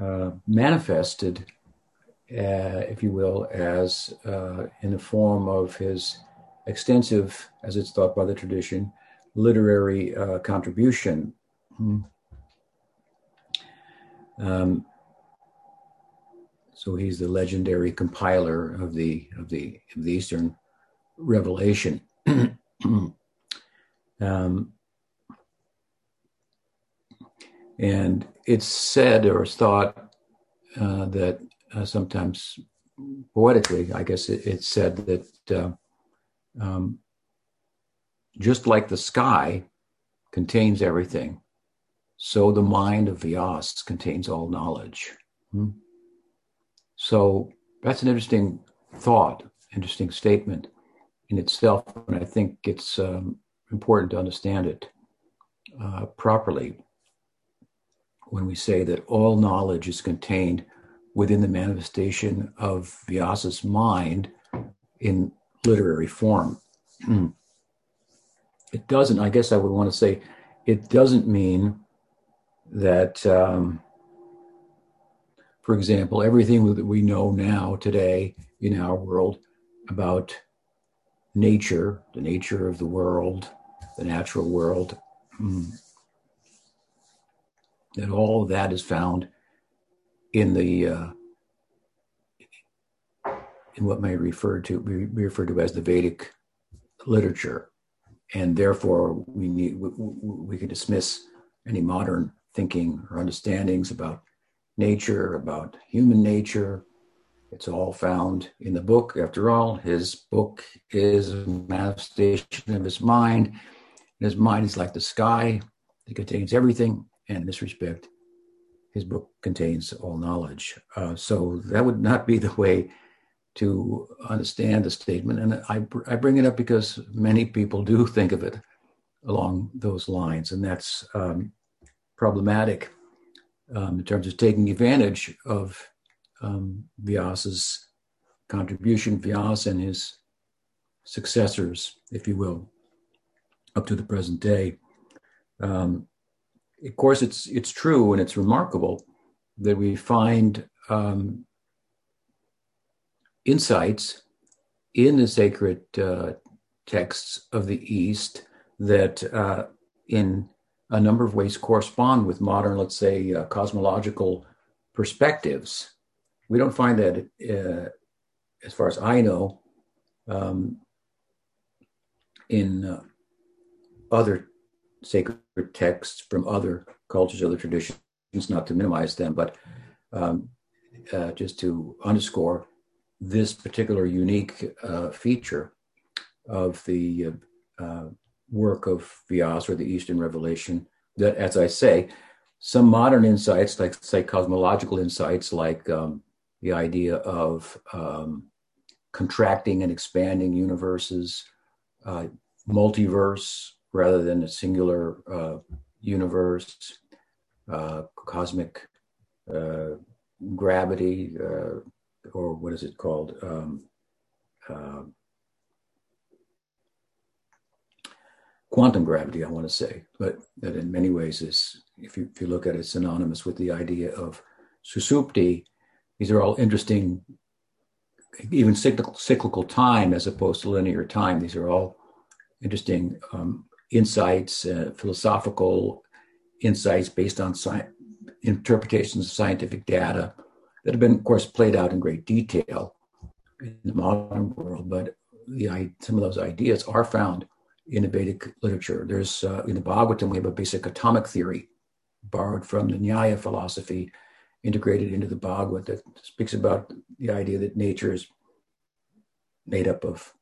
uh, manifested, uh, if you will, as uh, in the form of his extensive, as it's thought by the tradition, literary uh, contribution. Hmm. Um, so he's the legendary compiler of the of the of the Eastern Revelation. um, and it's said or thought uh, that uh, sometimes poetically, I guess it, it's said that uh, um, just like the sky contains everything, so the mind of Vyas contains all knowledge. Hmm? So that's an interesting thought, interesting statement in itself, and I think it's um, important to understand it uh, properly when we say that all knowledge is contained within the manifestation of Vyasa's mind in literary form. it doesn't, I guess I would want to say, it doesn't mean that, um, for example, everything that we know now today in our world about nature, the nature of the world, the natural world, that all of that is found in the uh, in what may refer to be referred to as the Vedic literature, and therefore we need we, we can dismiss any modern thinking or understandings about nature, about human nature. It's all found in the book. After all, his book is a manifestation of his mind. And His mind is like the sky; it contains everything and in this respect, his book contains all knowledge. Uh, so that would not be the way to understand the statement. And I, I bring it up because many people do think of it along those lines, and that's um, problematic um, in terms of taking advantage of um, Vyas's contribution, Vyas and his successors, if you will, up to the present day. Um, of course, it's it's true and it's remarkable that we find um, insights in the sacred uh, texts of the East that, uh, in a number of ways, correspond with modern, let's say, uh, cosmological perspectives. We don't find that, uh, as far as I know, um, in uh, other sacred texts from other cultures, other traditions, not to minimize them, but um, uh, just to underscore this particular unique uh, feature of the uh, work of Vyas or the Eastern Revelation. That, as I say, some modern insights, like say cosmological insights, like um, the idea of um, contracting and expanding universes, uh, multiverse, rather than a singular uh, universe, uh, cosmic uh, gravity, uh, or what is it called? Um, uh, quantum gravity, I want to say, but that in many ways is, if you, if you look at it, synonymous with the idea of sushupti. These are all interesting, even cyclical, cyclical time as opposed to linear time. These are all interesting um, insights, uh, philosophical insights based on sci- interpretations of scientific data that have been, of course, played out in great detail in the modern world. But the, some of those ideas are found in the Vedic literature. There's uh, in the Bhagavatam we have a basic atomic theory borrowed from the Nyaya philosophy, integrated into the Bhagavad that speaks about the idea that nature is made up of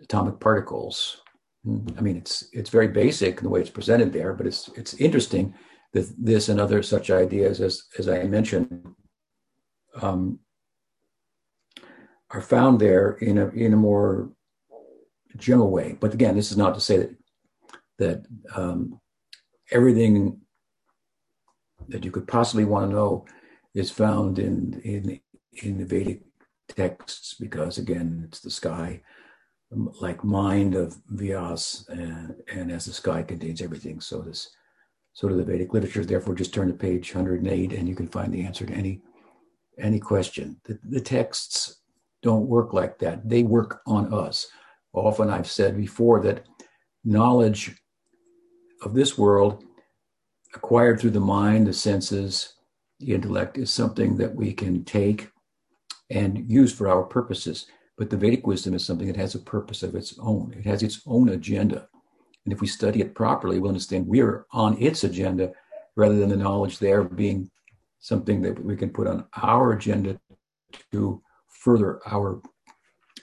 atomic particles I mean, it's it's very basic in the way it's presented there, but it's it's interesting that this and other such ideas, as as I mentioned, um, are found there in a in a more general way. But again, this is not to say that that um, everything that you could possibly want to know is found in in in the Vedic texts, because again, it's the sky like mind of Vyas, and, and as the sky contains everything, so this so do the Vedic literature. Therefore, just turn to page 108 and you can find the answer to any any question. The, the texts don't work like that. They work on us. Often I've said before that knowledge of this world acquired through the mind, the senses, the intellect is something that we can take and use for our purposes. But the Vedic wisdom is something that has a purpose of its own. It has its own agenda. And if we study it properly, we'll understand we are on its agenda rather than the knowledge there being something that we can put on our agenda to further our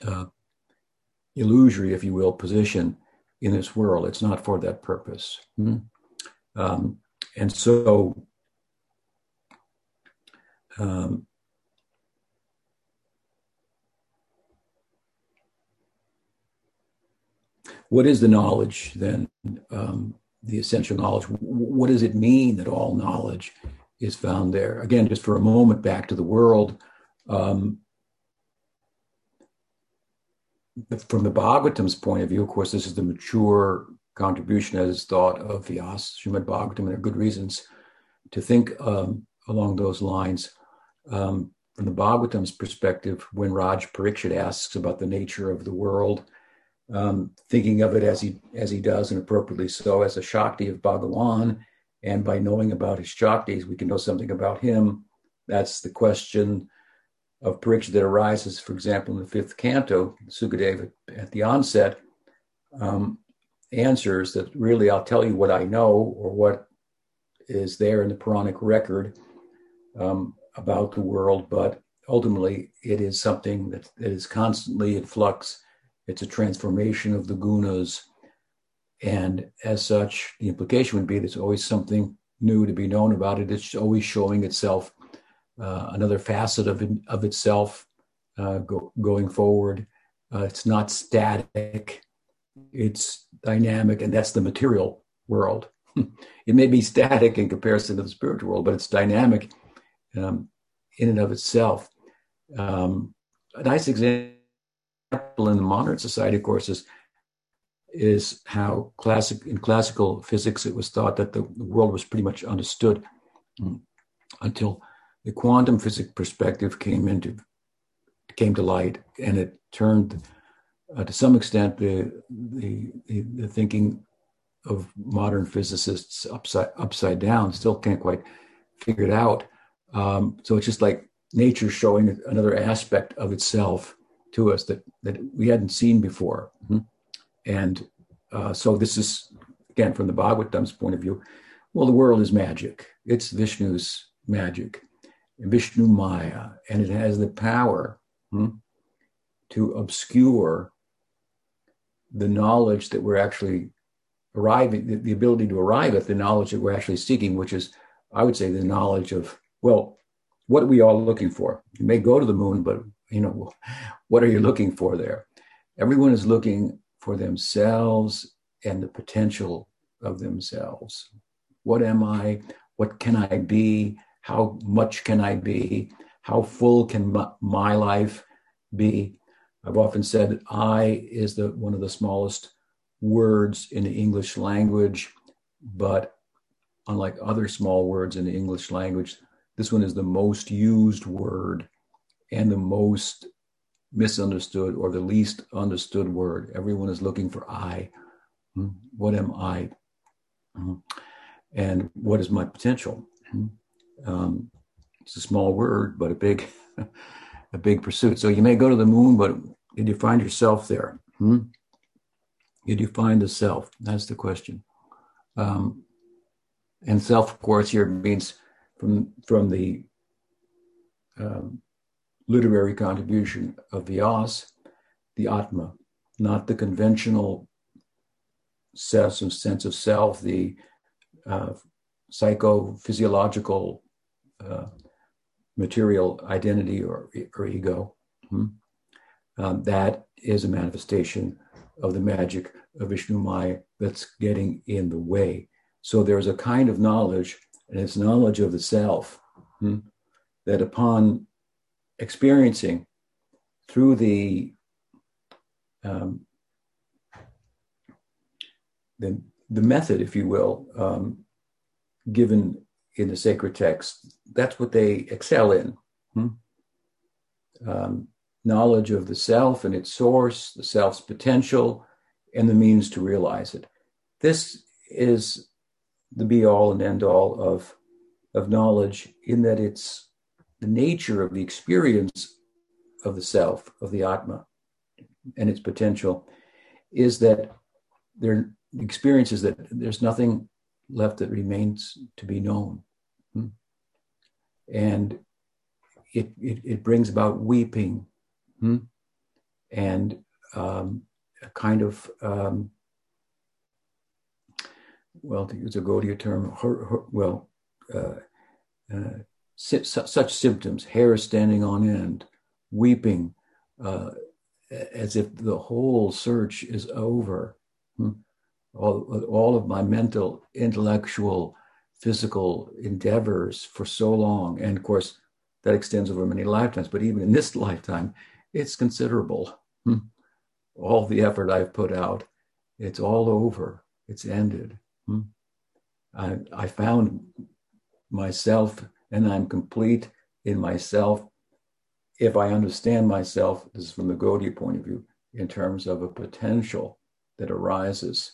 uh, illusory, if you will, position in this world. It's not for that purpose. Mm-hmm. Um, and so, um, what is the knowledge then? Um, the essential knowledge. What does it mean that all knowledge is found there? Again, just for a moment, back to the world. Um, from the Bhagavatam's point of view, of course, this is the mature contribution as thought of Vyas, Srimad Bhagavatam, and there are good reasons to think um, along those lines. Um, from the Bhagavatam's perspective, when Raj Parikshit asks about the nature of the world, um, thinking of it as he as he does, and appropriately so, as a Shakti of Bhagawan, and by knowing about his Shaktis, we can know something about him. That's the question of Pariksha that arises, for example, in the fifth canto, Sukadeva at the onset um, answers that really I'll tell you what I know or what is there in the Puranic record um, about the world, but ultimately it is something that, that is constantly in flux. It's a transformation of the gunas. And as such, the implication would be there's always something new to be known about it. It's always showing itself uh, another facet of, of itself uh, go, going forward. Uh, it's not static, it's dynamic, and that's the material world. it may be static in comparison to the spiritual world, but it's dynamic um, in and of itself. Um, a nice example in the modern society, of course, is is how classic in classical physics it was thought that the, world was pretty much understood um, until the quantum physics perspective came into came to light, and it turned uh, to some extent the, the, the the thinking of modern physicists upside upside down. Still can't quite figure it out. Um, so it's just like nature showing another aspect of itself to us that that we hadn't seen before. Mm-hmm. And uh, so this is again from the Bhagavatam's point of view. Well, the world is magic. It's Vishnu's magic. Vishnu Maya, and it has the power hmm, to obscure the knowledge that we're actually arriving, the, the, ability to arrive at the knowledge that we're actually seeking, which is, I would say, the knowledge of, well, what are we all looking for? You may go to the moon, but you know, what are you looking for there? Everyone is looking for themselves and the potential of themselves. What am I? What can I be? How much can I be? How full can my life be? I've often said I is the one of the smallest words in the English language, but unlike other small words in the English language, this one is the most used word and the most misunderstood or the least understood word. Everyone is looking for I. Hmm? What am I? Hmm? And what is my potential? Hmm? Um, it's a small word, but a big, a big pursuit. So you may go to the moon, but did you find yourself there? Hmm? Did you find the self? That's the question. Um, and self, of course, here means from from the um, literary contribution of Vyas, the Atma, not the conventional sense of, sense of self, the uh, psychophysiological uh, material identity or, or ego. Hmm? Um, that is a manifestation of the magic of Vishnu Maya that's getting in the way. So there's a kind of knowledge, and it's knowledge of the self, hmm, that upon experiencing through the um, the, the method, if you will, um, given in the sacred text, that's what they excel in. Hmm? Um, knowledge of the self and its source, the self's potential, and the means to realize it. This is the be all and end all of, of knowledge, in that it's the nature of the experience of the self, of the Atma, and its potential, is that there experiences that there's nothing left that remains to be known. Hmm? And it, it, it, brings about weeping hmm? and um, a kind of, um, well, to use a Gaudiya term, her, her, well, uh, uh, such symptoms, hair standing on end, weeping, uh, as if the whole search is over. Hmm? All, all of my mental, intellectual, physical endeavors for so long. And of course, that extends over many lifetimes, but even in this lifetime, it's considerable. Hmm? All the effort I've put out, it's all over, it's ended. Hmm? I, I found myself and I'm complete in myself if I understand myself, this is from the Gaudiya point of view, in terms of a potential that arises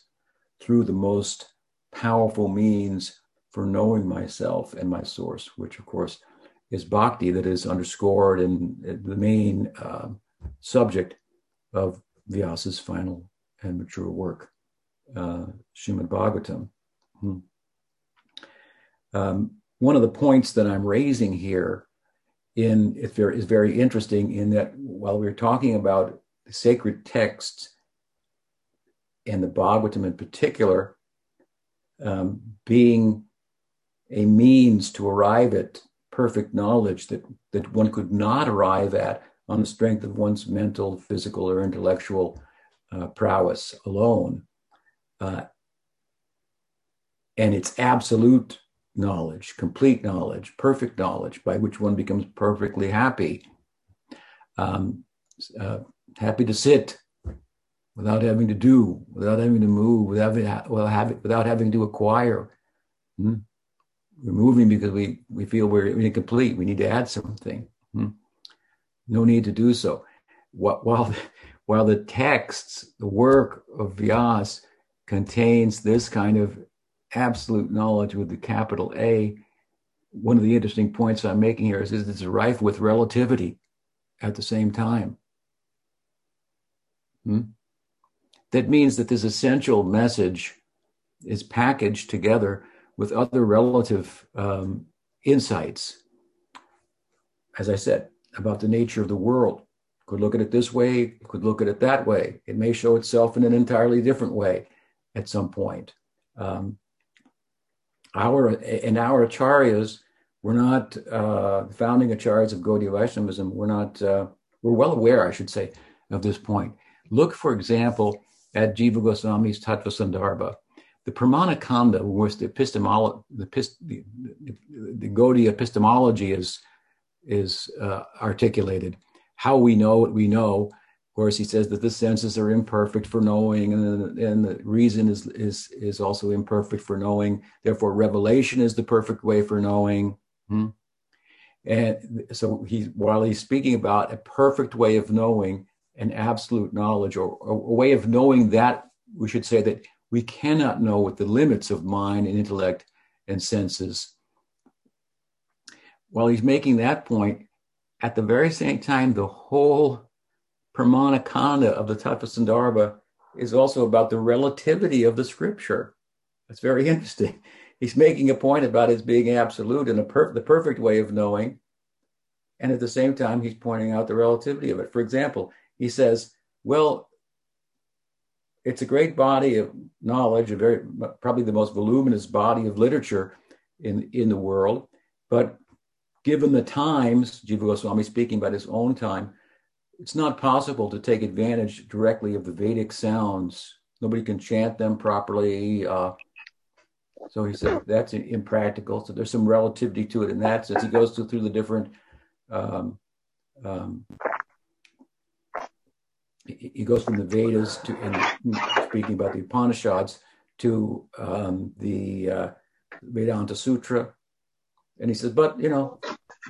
through the most powerful means for knowing myself and my source, which of course is bhakti, that is underscored in the main uh, subject of Vyasa's final and mature work, uh, Srimad Bhagavatam. Hmm. Um, one of the points that I'm raising here in is very, is very interesting in that while we're talking about sacred texts and the Bhagavatam in particular um, being a means to arrive at perfect knowledge that, that one could not arrive at on the strength of one's mental, physical, or intellectual uh, prowess alone. Uh, and it's absolute knowledge, complete knowledge, perfect knowledge, by which one becomes perfectly happy. Um, uh, happy to sit without having to do, without having to move, without, having, without having to acquire. Hmm? We're moving because we, we feel we're incomplete. We need to add something. Hmm? No need to do so. While, while the texts, the work of Vyas contains this kind of absolute knowledge with the capital A, one of the interesting points I'm making here is, is it's rife with relativity at the same time. Hmm? That means that this essential message is packaged together with other relative um, insights. As I said, about the nature of the world. Could look at it this way, could look at it that way. It may show itself in an entirely different way at some point. Um, our in our acharyas, we're not uh, founding acharyas of Gaudiya Vaishnavism. We're not. Uh, we're well aware, I should say, of this point. Look, for example, at Jiva Goswami's Tattva Sandarbha. The Pramana Kanda, the epistemolo- the, the, the, Gaudiya epistemology is is uh, articulated, how we know what we know, course, he says that the senses are imperfect for knowing, and the, and the reason is, is, is also imperfect for knowing. Therefore, revelation is the perfect way for knowing. Hmm? And so he, while he's speaking about a perfect way of knowing an absolute knowledge or, or a way of knowing that, we should say that we cannot know with the limits of mind and intellect and senses. While he's making that point, at the very same time, the whole Pramana of the Tattva is also about the relativity of the scripture. That's very interesting. He's making a point about it being absolute and per- the perfect way of knowing. And at the same time, he's pointing out the relativity of it. For example, he says, well, it's a great body of knowledge, a very probably the most voluminous body of literature in, in the world. But given the times, Jiva Goswami speaking about his own time, it's not possible to take advantage directly of the Vedic sounds. Nobody can chant them properly. Uh, so he said that's impractical. So there's some relativity to it in that sense. He goes through, through the different. Um, um, he goes from the Vedas to, and speaking about the Upanishads, to um, the uh, Vedanta Sutra. And he says, but you know,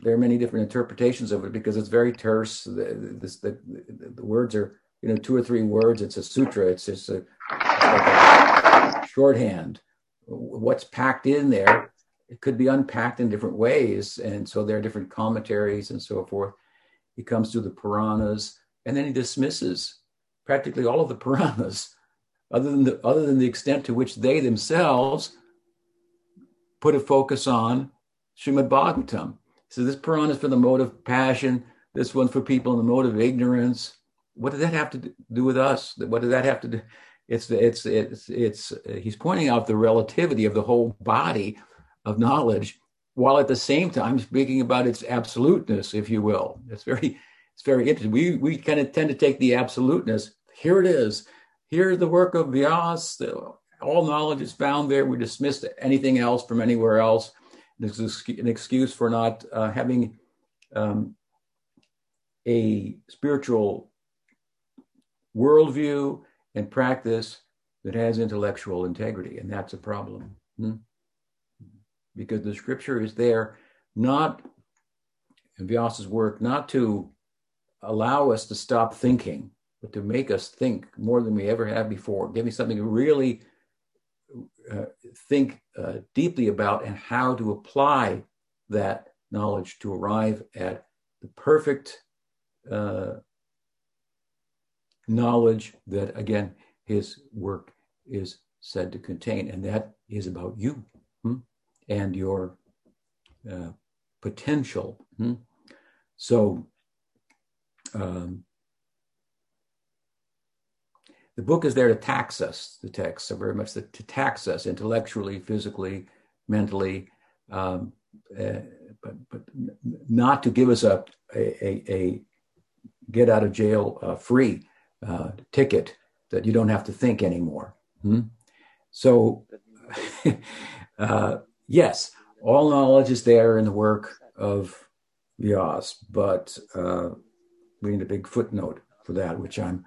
there are many different interpretations of it because it's very terse. The, this, the, the, words are, you know, two or three words. It's a sutra. It's just a, like a shorthand. What's packed in there, it could be unpacked in different ways. And so there are different commentaries and so forth. He comes to the Puranas and then he dismisses practically all of the Puranas, other than the, other than the extent to which they themselves put a focus on Srimad Bhagavatam. So this Purana is for the mode of passion. This one's for people in the mode of ignorance. What does that have to do with us? What does that have to do? It's it's it's it's. He's pointing out the relativity of the whole body of knowledge, while at the same time speaking about its absoluteness, if you will. It's very it's very interesting. We we kind of tend to take the absoluteness. Here it is. Here's the work of Vyas. All knowledge is found there. We dismiss anything else from anywhere else an excuse for not uh, having um, a spiritual worldview and practice that has intellectual integrity, and that's a problem. Hmm? Because the scripture is there not in Vyasa's work, not to allow us to stop thinking, but to make us think more than we ever have before. Give me something really uh, think uh, deeply about and how to apply that knowledge to arrive at the perfect uh, knowledge that, again, his work is said to contain. And that is about you hmm? and your uh, potential. Hmm? So, um, the book is there to tax us, the texts are very much to, to tax us intellectually, physically, mentally, um, uh, but, but not to give us a, a, a get out of jail uh, free uh, ticket that you don't have to think anymore. Hmm? So, uh, yes, all knowledge is there in the work of Vyas, but uh, we need a big footnote for that, which I'm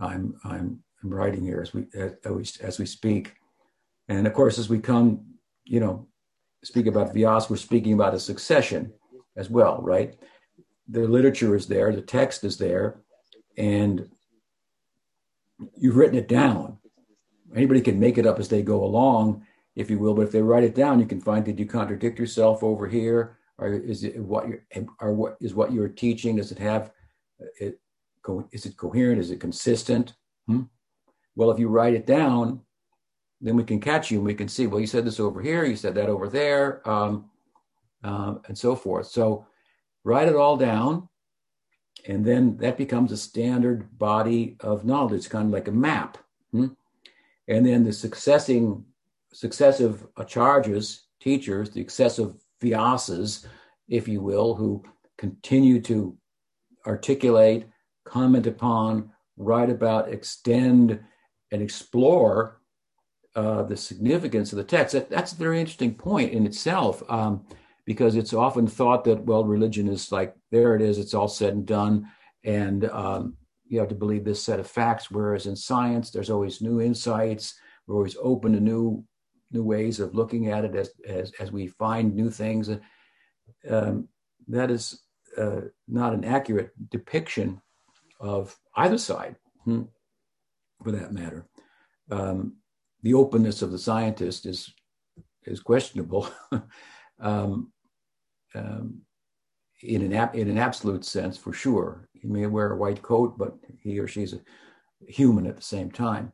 I'm I'm I'm writing here as we as as we speak, and of course as we come, you know, speak about Vyas, we're speaking about a succession as well, right? The literature is there, the text is there, and you've written it down. Anybody can make it up as they go along, if you will, but if they write it down, you can find did you contradict yourself over here, or is it what you're, what is what you're teaching? Does it have it? Is it coherent? Is it consistent? Hmm? Well, if you write it down, then we can catch you and we can see, well, you said this over here, you said that over there, um, uh, and so forth. So write it all down, and then that becomes a standard body of knowledge. It's kind of like a map. Hmm? And then the successing, successive charges, teachers, the excessive vyasas, if you will, who continue to articulate, comment upon, write about, extend, and explore uh, the significance of the text. That, that's a very interesting point in itself, um, because it's often thought that, well, religion is like, there it is, it's all said and done, and um, you have to believe this set of facts. Whereas in science, there's always new insights. We're always open to new new ways of looking at it as as, as we find new things. Um, that is uh, not an accurate depiction of either side. Hmm for that matter. Um, the openness of the scientist is is questionable um, um, in an in an absolute sense, for sure. He may wear a white coat, but he or she's a human at the same time.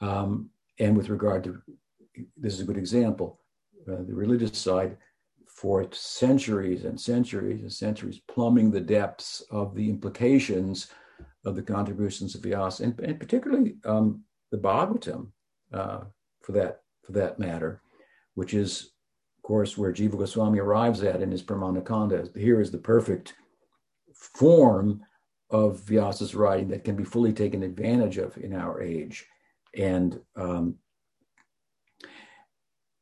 Um, and with regard to this is a good example. Uh, the religious side, for centuries and centuries and centuries, plumbing the depths of the implications of the contributions of Vyasa, and, and particularly um, the Bhagavatam, uh, for that for that matter, which is, of course, where Jiva Goswami arrives at in his Pramana Here is the perfect form of Vyasa's writing that can be fully taken advantage of in our age, and um,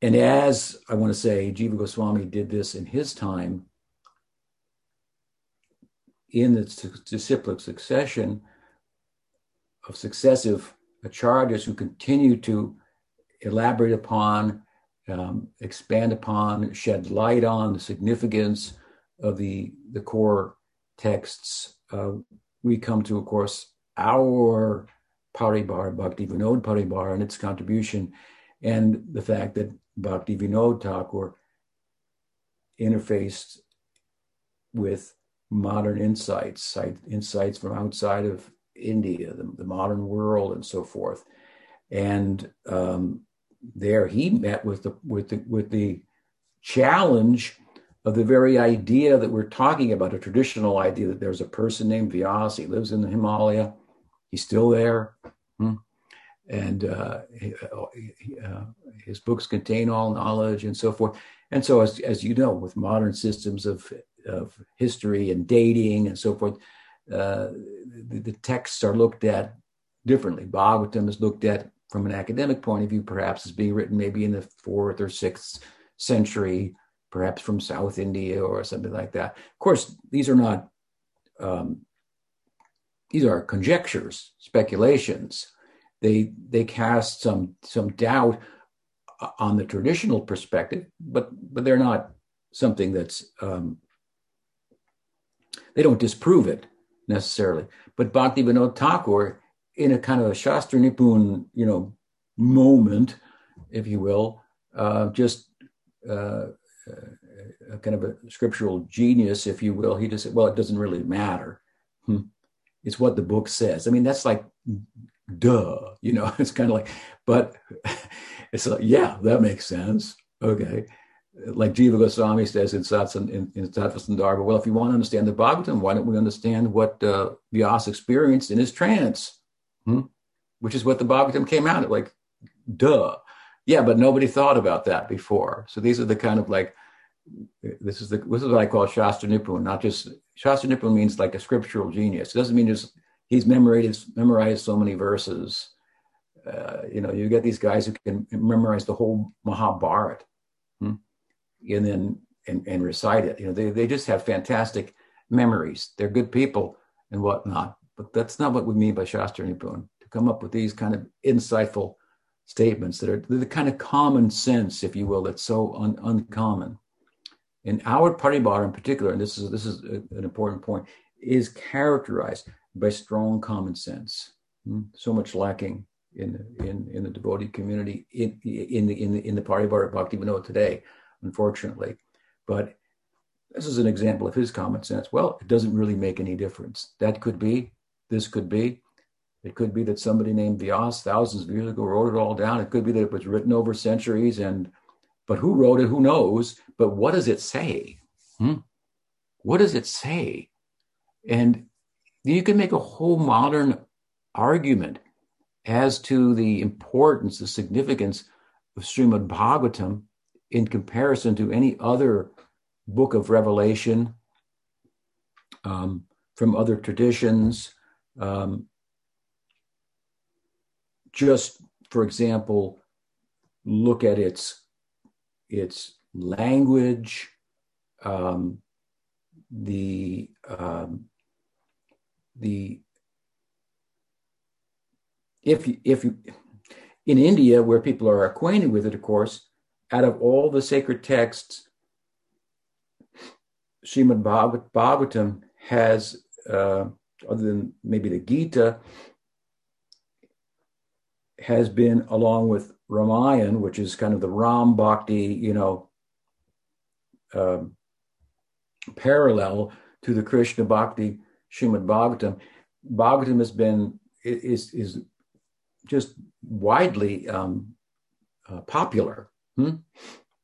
and as I want to say, Jiva Goswami did this in his time in the disciplic succession of successive acharyas who continue to elaborate upon um, expand upon, shed light on the significance of the the core texts, uh, we come to, of course, our Paribar, Bhakti Vinod Paribar, and its contribution, and the fact that Bhakti Vinod Thakur interfaced with modern insights, insights from outside of India, the, the modern world, and so forth. And um, there, he met with the with the with the challenge of the very idea that we're talking about, a traditional idea that there's a person named Vyas, he lives in the Himalaya, he's still there. Hmm? And uh, he, uh, his books contain all knowledge and so forth. And so, as, as you know, with modern systems of, of history and dating and so forth, uh, the, the, texts are looked at differently. Bhagavatam is looked at from an academic point of view, perhaps as being written maybe in the fourth or sixth century, perhaps from South India or something like that. Of course, these are not, um, these are conjectures, speculations. They, they cast some, some doubt on the traditional perspective, but, but they're not something that's, um, they don't disprove it necessarily. But Bhakti Vinod Thakur, in a kind of a Shastra Nipun, you know, moment, if you will, uh, just uh, a kind of a scriptural genius, if you will. He just said, well, it doesn't really matter. Hmm. It's what the book says. I mean, that's like, duh, you know, it's kind of like, but it's like, yeah, that makes sense. Okay like Jiva Goswami says in Satsang in, in Sattva well, if you want to understand the Bhagavatam, why don't we understand what uh, Vyas experienced in his trance? Hmm? Which is what the Bhagavatam came out of, like, duh. Yeah, but nobody thought about that before. So these are the kind of like, this is the this is what I call Shastra Nipun, not just Shastra Nipun means like a scriptural genius. It doesn't mean just he's memorized memorized so many verses. Uh, you know, you get these guys who can memorize the whole Mahabharata. And then and, and recite it. You know, they, they just have fantastic memories. They're good people and whatnot. But that's not what we mean by Shastra Nipun, to come up with these kind of insightful statements that are the kind of common sense, if you will, that's so un, uncommon. And our paribar in particular, and this is this is a, an important point, is characterized by strong common sense. Hmm? So much lacking in in in the devotee community in in the in the in the paribar Bhakti Vinod today unfortunately. But this is an example of his common sense. Well, it doesn't really make any difference. That could be, this could be. It could be that somebody named Vyas thousands of years ago wrote it all down. It could be that it was written over centuries and but who wrote it? Who knows? But what does it say? Hmm? What does it say? And you can make a whole modern argument as to the importance, the significance of Srimad Bhagavatam in comparison to any other book of Revelation um, from other traditions. Um, just, for example, look at its its language, um, the um, the if if you in India where people are acquainted with it, of course, out of all the sacred texts, Srimad Bhagavatam has, uh, other than maybe the Gita, has been along with Ramayana, which is kind of the Ram Bhakti, you know, um, parallel to the Krishna Bhakti Srimad Bhagavatam. Bhagavatam has been is is just widely um, uh, popular Hmm?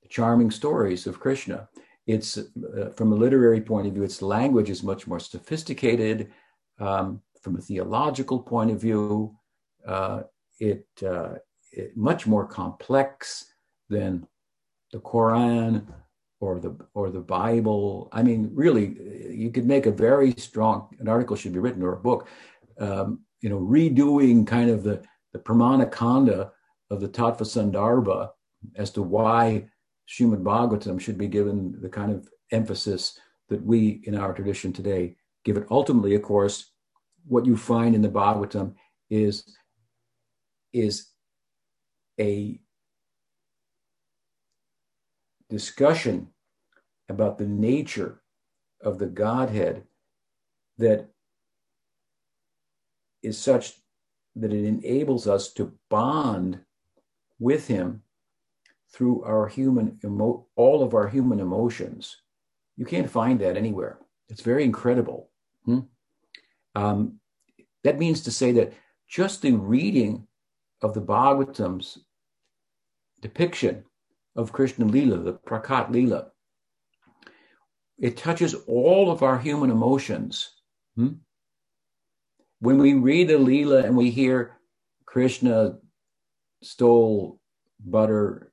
Charming stories of Krishna. It's uh, from a literary point of view, its language is much more sophisticated. Um, from a theological point of view, uh, it, uh, it much more complex than the Quran or the or the Bible. I mean, really, you could make a very strong an article should be written or a book, um, you know, redoing kind of the the Pramana Kanda of the Tattva Sandarbha as to why Srimad Bhagavatam should be given the kind of emphasis that we in our tradition today give it. Ultimately, of course, what you find in the Bhagavatam is, is a discussion about the nature of the Godhead that is such that it enables us to bond with Him through our human emo- all of our human emotions. You can't find that anywhere. It's very incredible. Hmm? Um, that means to say that just the reading of the Bhagavatam's depiction of Krishna Lila, the Prakat Lila, it touches all of our human emotions. Hmm? When we read the Lila and we hear Krishna stole butter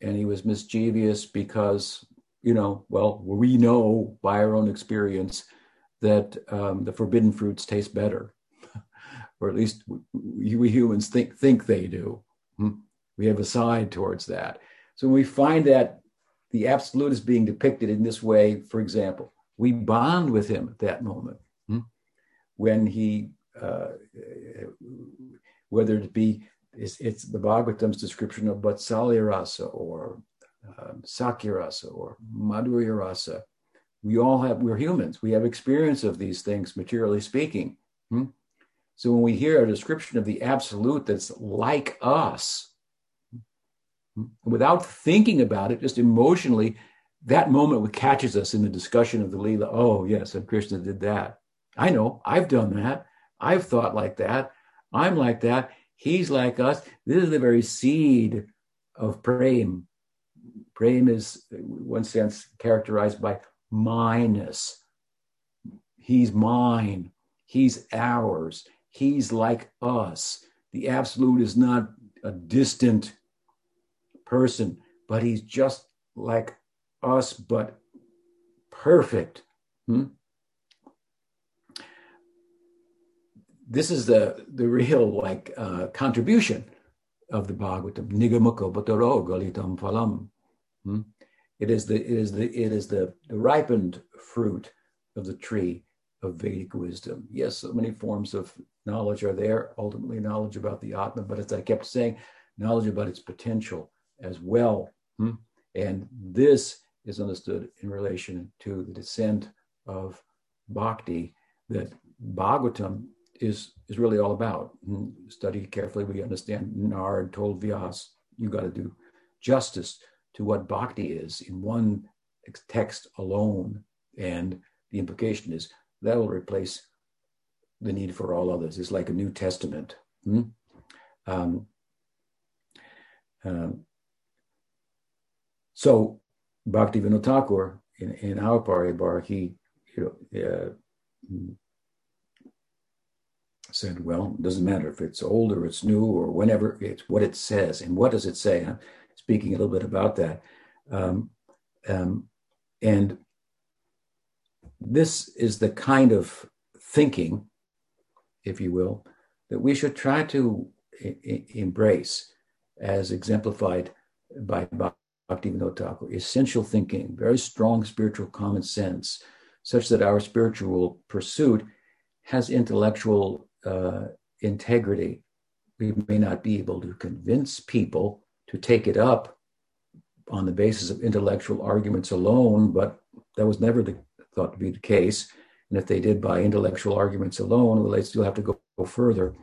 and he was mischievous because, you know, well, we know by our own experience that um, the forbidden fruits taste better, or at least we, we, humans think think they do. Hmm? We have a side towards that. So when we find that the absolute is being depicted in this way, for example, we bond with him at that moment. Hmm? When he, uh, whether it be it's, it's the Bhagavatam's description of Vatsalya rasa or um, Sakhya rasa or Madhurya rasa, we all have, we're humans. We have experience of these things, materially speaking. Hmm? So when we hear a description of the absolute that's like us, hmm, without thinking about it, just emotionally, that moment catches us in the discussion of the Leela. Oh, yes, and Krishna did that. I know, I've done that. I've thought like that. I'm like that. He's like us. This is the very seed of prem. Prem is, in one sense, characterized by minus. He's mine. He's ours. He's like us. The absolute is not a distant person, but he's just like us, but perfect. Hmm? This is the, the real like uh, contribution of the Bhagavatam. Nigama-kalpa-taror galitam phalam. Hmm? It is the it is the it is the, the ripened fruit of the tree of Vedic wisdom. Yes, so many forms of knowledge are there. Ultimately, knowledge about the Atma, but as I kept saying, knowledge about its potential as well. Hmm? And this is understood in relation to the descent of bhakti that Bhagavatam is is really all about. Hmm? study carefully, we understand Narad told Vyas, you got to do justice to what bhakti is in one text alone. And the implication is that will replace the need for all others. It's like a New Testament. Hmm? Um, so Bhakti Vinod Thakur in, in our Paribar, he you know, uh, said, well, it doesn't matter if it's old or it's new or whenever, it's what it says. And what does it say? I'm speaking a little bit about that. Um, um, and this is the kind of thinking, if you will, that we should try to I- embrace as exemplified by Bhaktivinoda Thakur. Essential thinking, very strong spiritual common sense, such that our spiritual pursuit has intellectual uh, integrity. We may not be able to convince people to take it up on the basis of intellectual arguments alone, but that was never the, thought to be the case. And if they did by intellectual arguments alone, well, they still have to go, go further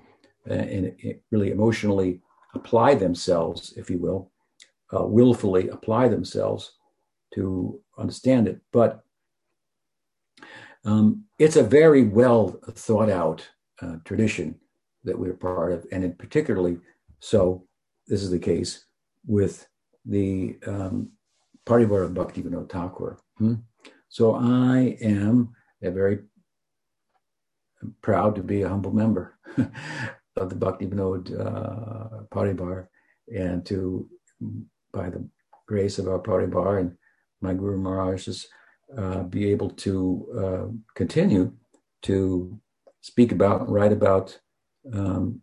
and, and, really emotionally apply themselves, if you will, uh, willfully apply themselves to understand it. But um, it's a very well thought out uh, tradition that we're part of, and in particularly so, this is the case with the um, Parivar of Bhaktivinoda Thakur. Hmm? So I am a very proud to be a humble member of the Bhaktivinoda uh, Parivar and to, by the grace of our Parivar and my Guru Maharaj's, uh, be able to uh, continue to speak about and write about um,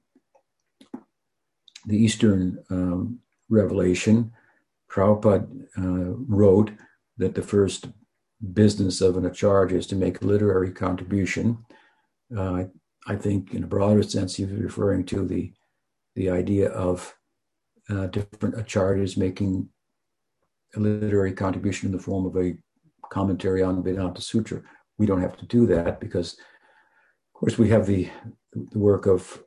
the Eastern um, revelation. Prabhupada uh, wrote that the first business of an acharya is to make a literary contribution. Uh, I think, in a broader sense, he was referring to the the idea of uh, different acharyas making a literary contribution in the form of a commentary on Vedanta Sutra. We don't have to do that because, course, we have the, the work of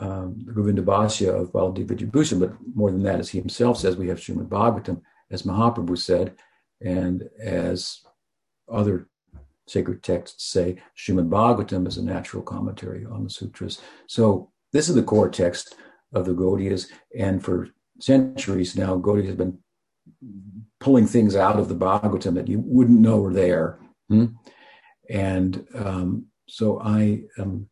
um, the Govinda Bhashya of Baladev Vidyabhushan, but more than that, as he himself says, we have Srimad Bhagavatam, as Mahaprabhu said, and as other sacred texts say, Srimad Bhagavatam is a natural commentary on the sutras. So this is the core text of the Gaudiyas, and for centuries now, Gaudiya has been pulling things out of the Bhagavatam that you wouldn't know were there. Hmm? And um, so I am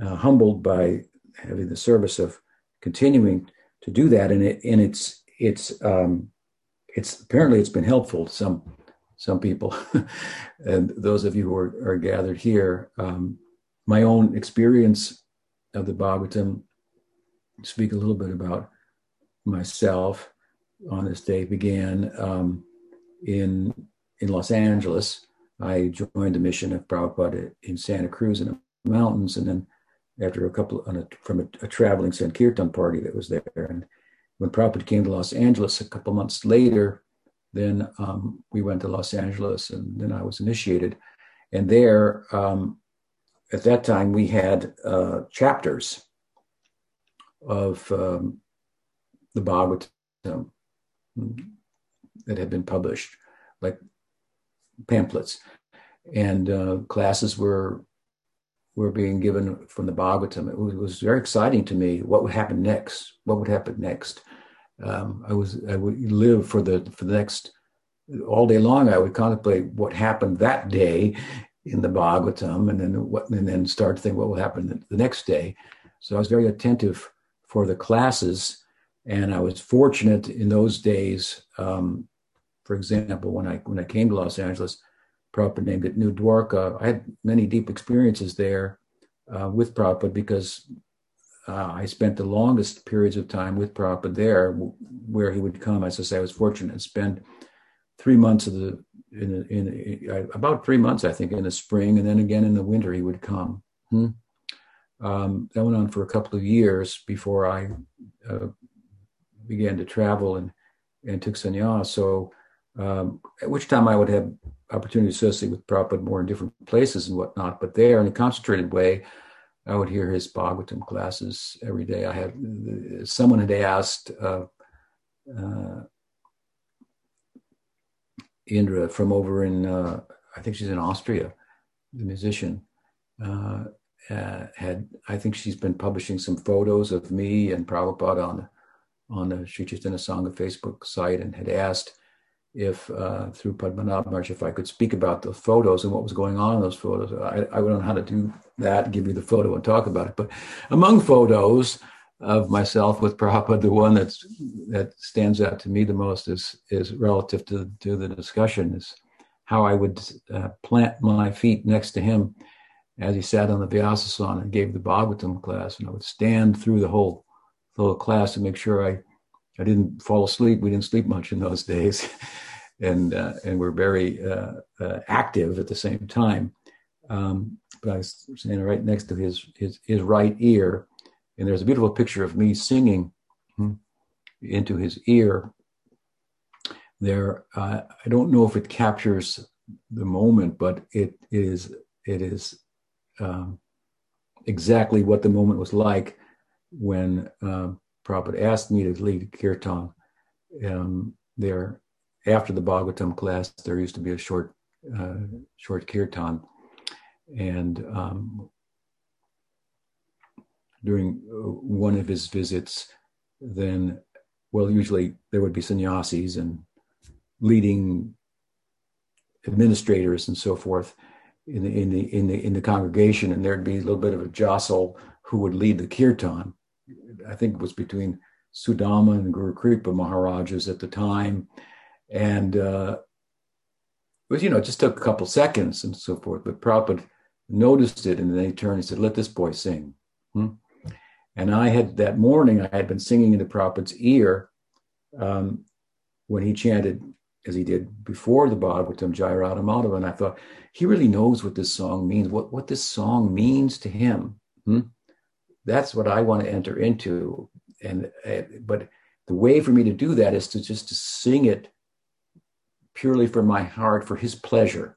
uh, humbled by having the service of continuing to do that, and it and it's it's um, it's apparently it's been helpful to some some people, and those of you who are, are gathered here. Um, my own experience of the Bhagavatam speak a little bit about myself on this day began um, in in Los Angeles. I joined the mission of Prabhupada in Santa Cruz in the mountains, and then after a couple a, from a, a, traveling Sankirtan party that was there, and when Prabhupada came to Los Angeles a couple months later, then um, we went to Los Angeles, and then I was initiated, and there um, at that time we had uh, chapters of um, the Bhagavatam that had been published, like pamphlets, and uh, classes were were being given from the Bhagavatam. It was, it was, very exciting to me. What would happen next? What would happen next? Um, I was I would live for the for the next all day long. I would contemplate what happened that day in the Bhagavatam, and then what, and then start to think what will happen the next day. So I was very attentive for the classes and I was fortunate in those days. Um, for example, when I when I came to Los Angeles, Prabhupada named it New Dwarka. I had many deep experiences there uh, with Prabhupada because uh, I spent the longest periods of time with Prabhupada there, where he would come. As I say, I was fortunate to spend three months of the in, in, in about three months, I think, in the spring, and then again in the winter he would come. Hmm? Um, that went on for a couple of years before I uh, began to travel and, and took sannyas. So, um, at which time I would have opportunity to associate with Prabhupada more in different places and whatnot. But there, in a concentrated way, I would hear his Bhagavatam classes every day. I had someone had asked uh, uh, Indra from over in, uh, I think she's in Austria, the musician. Uh, uh, had I think she's been publishing some photos of me and Prabhupada on on the Sri Chaitanya Sangha Facebook site and had asked if uh, through Padmanabh Maharaj if I could speak about the photos and what was going on in those photos. I, I don't know how to do that, give you the photo and talk about it. But among photos of myself with Prabhupada, the one that's that stands out to me the most is is relative to, to the discussion is how I would uh, plant my feet next to him as he sat on the Vyasasana and gave the Bhagavatam class, and I would stand through the whole little class to make sure I, I didn't fall asleep. We didn't sleep much in those days, and uh, and we're very uh, uh, active at the same time. Um, but I was standing right next to his his his right ear, and there's a beautiful picture of me singing hmm, into his ear. There, uh, I don't know if it captures the moment, but it is it is um, exactly what the moment was like when uh, Prabhupada asked me to lead kirtan, um, there after the Bhagavatam class, there used to be a short, uh, short kirtan, and um, during uh, one of his visits, then, well, usually there would be sannyasis and leading administrators and so forth in the in the in the in the congregation, and there'd be a little bit of a jostle who would lead the kirtan. I think it was between Sudama and Guru Kripa Maharajas at the time. And uh, it was, you know, it just took a couple seconds and so forth. But Prabhupada noticed it and then he turned and said, Let this boy sing. Hmm? And I had that morning, I had been singing into Prabhupada's ear um, when he chanted, as he did before the Bhagavatam, Jai Radha Madhava. And I thought, he really knows what this song means, what, what this song means to him. Hmm? That's what I want to enter into. And but the way for me to do that is to just to sing it purely from my heart for his pleasure.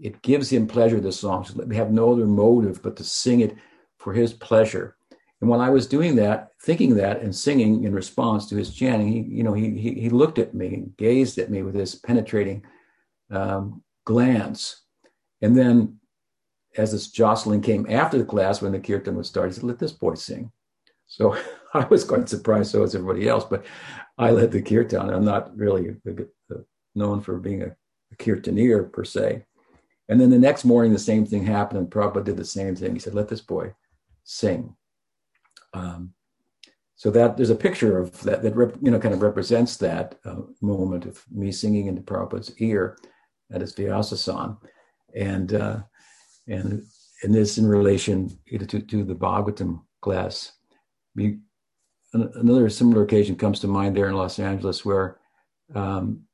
It gives him pleasure, the song. So we have no other motive but to sing it for his pleasure. And while I was doing that, thinking that and singing in response to his chanting, he, you know, he, he, he looked at me, and gazed at me with his penetrating um, glance. And then as this jostling came after the class when the kirtan was started, he said, let this boy sing. So I was quite surprised, so was everybody else, but I led the kirtan. I'm not really known for being a, a kirtaneer per se. And then the next morning, the same thing happened, and Prabhupada did the same thing. He said, let this boy sing. Um, so that there's a picture of that that rep, you know kind of represents that uh, moment of me singing into Prabhupada's ear at his Vyasasana, and uh, and and this in relation to, to the Bhagavatam class. We, another similar occasion comes to mind there in Los Angeles where, um,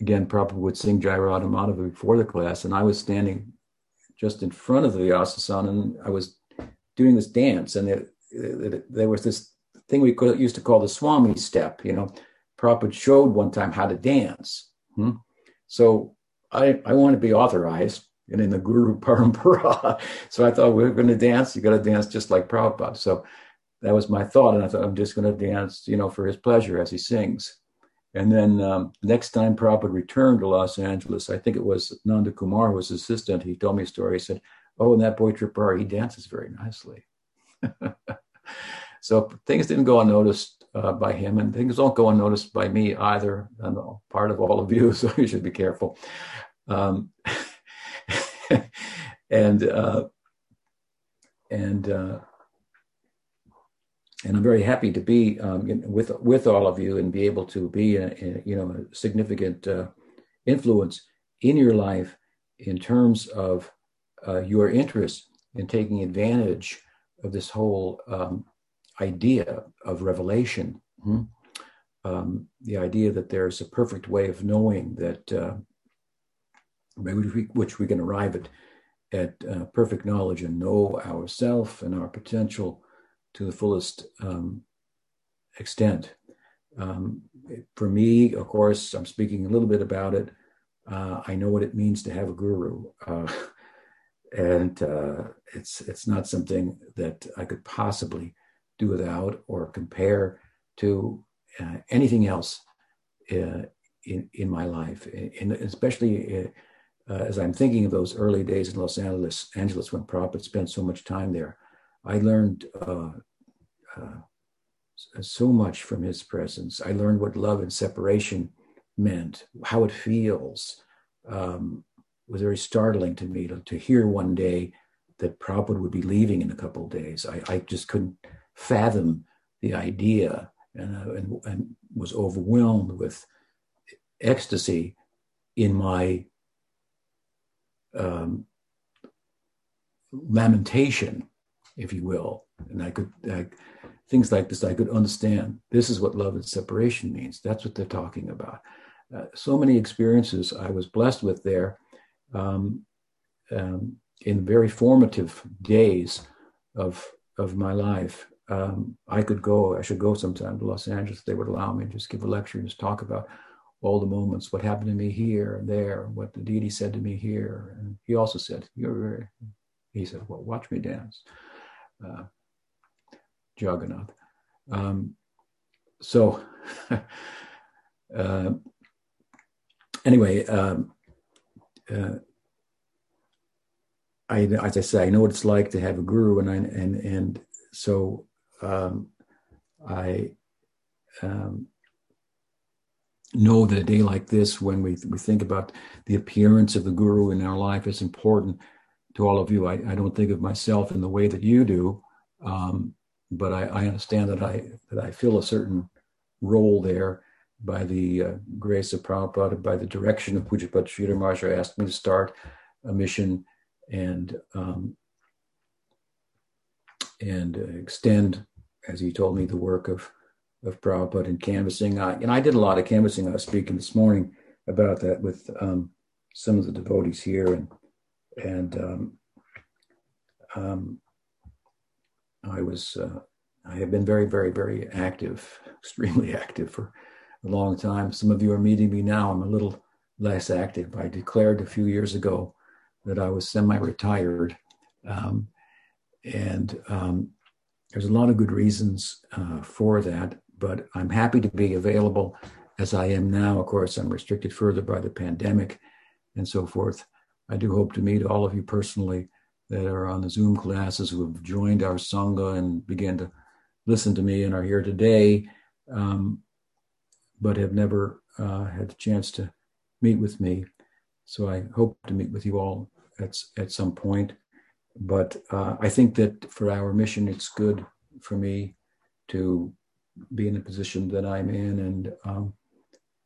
again, Prabhupada would sing Jai Radha Madhava before the class, and I was standing just in front of the Vyasasana, and I was doing this dance, and it, there was this thing we could, used to call the Swami step. You know, Prabhupada showed one time how to dance. Hmm? So I, I want to be authorized and in the Guru Parampara. so I thought we are going to dance. You got to dance just like Prabhupada. So that was my thought, and I thought I'm just going to dance, you know, for his pleasure as he sings. And then um, next time Prabhupada returned to Los Angeles, I think it was Nanda Kumar who was his assistant. He told me a story. He said, "Oh, and that boy Tripura, he dances very nicely." so things didn't go unnoticed uh, by him, and things don't go unnoticed by me either. I'm part of all of you, so you should be careful. Um, and uh, and uh, and I'm very happy to be um, in, with with all of you and be able to be a, a you know a significant uh, influence in your life in terms of uh, your interest in taking advantage of this whole um, idea of revelation. Hmm? Um, the idea that there's a perfect way of knowing that which we, can arrive at at uh, perfect knowledge and know ourself and our potential to the fullest um, extent. Um, for me, of course, I'm speaking a little bit about it. Uh, I know what it means to have a guru, uh, and uh, it's it's not something that I could possibly do without or compare to uh, anything else uh, in in my life, in, especially uh, as I'm thinking of those early days in Los Angeles, Angeles when Prabhupada spent so much time there, I learned uh, uh, so much from his presence. I learned what love and separation meant, how it feels. Um, it was very startling to me to, to hear one day that Prabhupada would be leaving in a couple of days. I, I just couldn't fathom the idea and, uh, and, and was overwhelmed with ecstasy in my um, lamentation, if you will. And I could, I, things like this, I could understand. This is what love and separation means. That's what they're talking about. Uh, so many experiences I was blessed with there um, um, in very formative days of, of my life. Um, I could go, I should go sometime to Los Angeles. They would allow me to just give a lecture and just talk about all the moments, what happened to me here and there, what the deity said to me here. And he also said, You're he said, Well, watch me dance. Uh, Jagannath. Um, so, uh, anyway, um, uh, I, as I say, I know what it's like to have a guru, and I, and and so um, I um, know that a day like this, when we, we think about the appearance of the guru in our life, is important to all of you. I, I don't think of myself in the way that you do, um, but I, I, understand that I that I fill a certain role there by the uh, grace of Prabhupada, by the direction of Pujapad Sridhar Maharaj asked me to start a mission and um, and uh, extend, as he told me, the work of of Prabhupada and canvassing. I, and I did a lot of canvassing. I was speaking this morning about that with um, some of the devotees here, and and um, um, I was uh, I have been very very very active, extremely active for a long time. Some of you are meeting me now. I'm a little less active. I declared a few years ago that I was semi-retired, um, and um, there's a lot of good reasons uh, for that. But I'm happy to be available as I am now. Of course, I'm restricted further by the pandemic and so forth. I do hope to meet all of you personally that are on the Zoom classes who have joined our Sangha and began to listen to me and are here today, um, but have never uh, had the chance to meet with me. So I hope to meet with you all at, at some point. But uh, I think that for our mission, it's good for me to be in the position that I'm in. And um,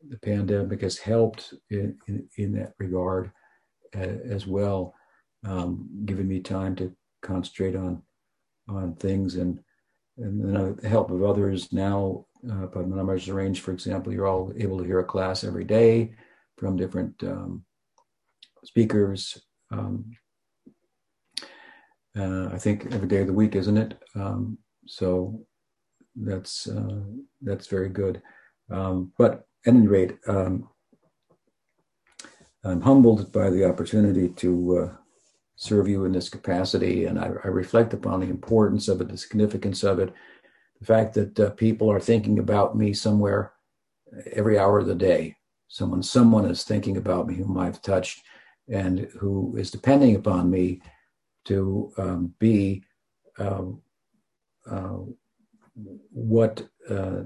the pandemic has helped in, in, in that regard uh, as well, um, giving me time to concentrate on on things and and then the help of others now. Uh, Padmanabhar's arranged, for example, you're all able to hear a class every day from different um, speakers. Um, uh, I think every day of the week, isn't it? Um, so that's uh, that's very good. Um, but at any rate, um, I'm humbled by the opportunity to uh, serve you in this capacity, and I, I, reflect upon the importance of it, the significance of it, the fact that uh, people are thinking about me somewhere every hour of the day. Someone, someone is thinking about me whom I've touched, and who is depending upon me to um, be uh, uh, what uh,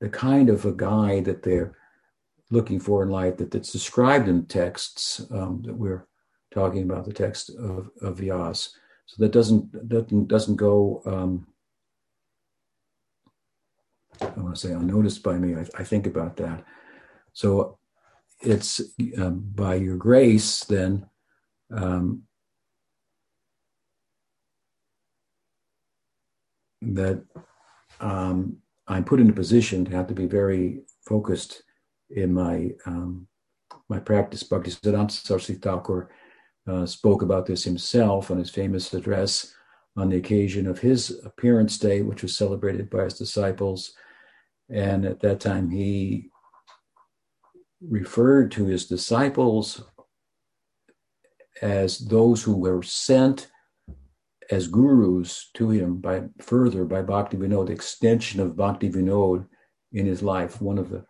the kind of a guy that they're looking for in life that, that's described in texts um, that we're talking about the text of, of Vyas. So that doesn't doesn't doesn't go um, I want to say unnoticed by me. I, I think about that. So it's um, by your grace then um, that um, I'm put in a position to have to be very focused in my um, my practice. Bhaktisiddhanta Saraswati Thakur uh, spoke about this himself on his famous address on the occasion of his appearance day, which was celebrated by his disciples. And at that time, he referred to his disciples as those who were sent as gurus to him by further by Bhakti Vinod, extension of Bhakti Vinod in his life. One of the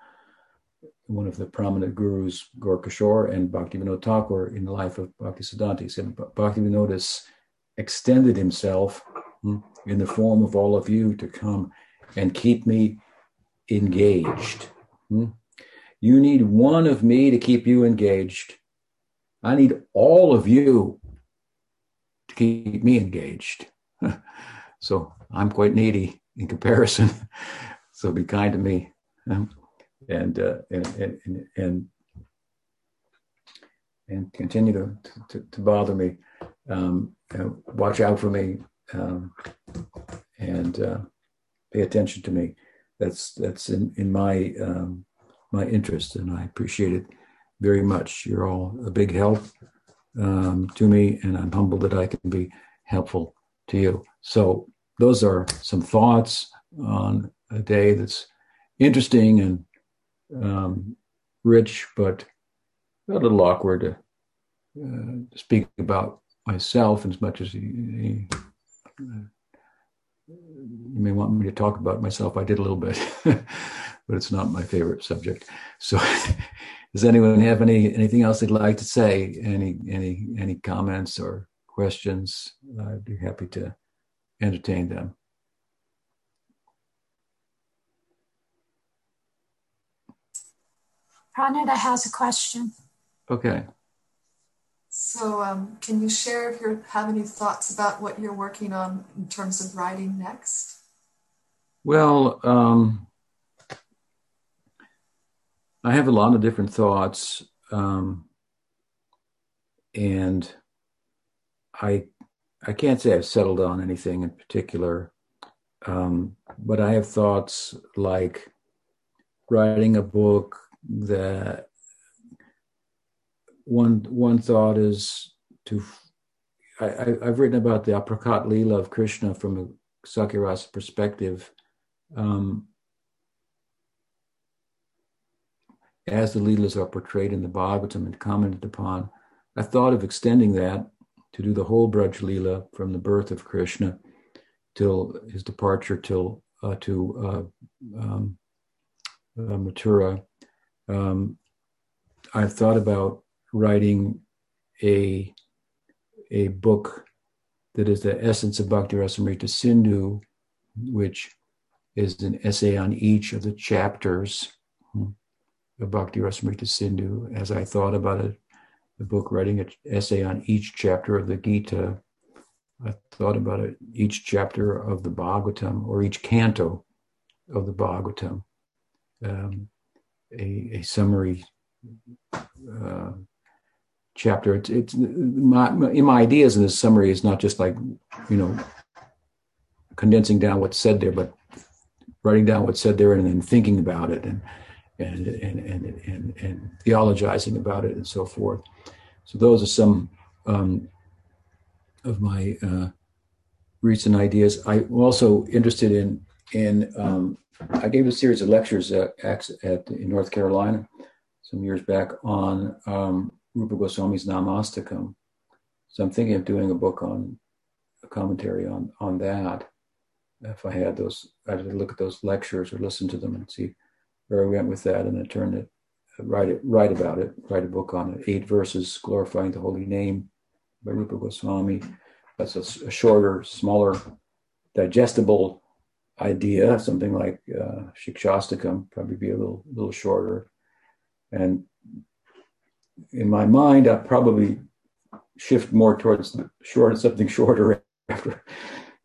one of the prominent gurus, Gaur and Bhakti Vinod Thakur in the life of Bhakti Siddhanta. He said Bhakti Vinod has extended himself hmm, in the form of all of you to come and keep me engaged. Hmm. You need one of me to keep you engaged. I need all of you to keep me engaged. so I'm quite needy in comparison. so be kind to me. Um, and, uh, and, and, and, and, continue to, to, to bother me. Um, watch out for me um, and uh, pay attention to me. That's, that's in, in my, um, my interest, and I appreciate it very much. You're all a big help um, to me, and I'm humbled that I can be helpful to you. So, those are some thoughts on a day that's interesting and um, rich, but a little awkward to uh, speak about myself as much as you, you may want me to talk about myself. I did a little bit, but it's not my favorite subject. So, does anyone have any anything else they'd like to say? Any any any comments or questions? I'd be happy to entertain them. Pranita has a question. Okay. So, um, can you share if you have any thoughts about what you're working on in terms of writing next? Well, um, I have a lot of different thoughts, um, and I I can't say I've settled on anything in particular, um, but I have thoughts like writing a book that one one thought is to I, have written about the aprakat lila of Krishna from a Sakhyarasa perspective. Um, as the Leelas are portrayed in the Bhagavatam and commented upon. I thought of extending that to do the whole Braj Leela from the birth of Krishna till his departure till uh, to uh, um, uh, Mathura. Um, I've thought about writing a a book that is the essence of Bhakti Rasamrita Sindhu, which is an essay on each of the chapters Bhakti Rasamrita Sindhu. As I thought about it, the book writing an essay on each chapter of the Gita, I thought about it, each chapter of the Bhagavatam or each canto of the Bhagavatam, um, a, a summary uh, chapter. It's, it's my, my ideas in this summary is not just like, you know, condensing down what's said there, but writing down what's said there and then thinking about it and and and and and, and theologizing about it and so forth. So those are some um, of my uh, recent ideas. I'm also interested in in um, I gave a series of lectures at, at in North Carolina some years back on um, Rupa Goswami's Namastakam. So I'm thinking of doing a book on a commentary on on that. If I had those, I'd look at those lectures or listen to them and see where I went with that, and then turn it, write it, write about it, write a book on it. Eight verses glorifying the holy name by Rupa Goswami. That's a, a shorter, smaller, digestible idea. Something like uh, Shikshastakam, probably be a little, little shorter. And in my mind, I probably shift more towards short, something shorter after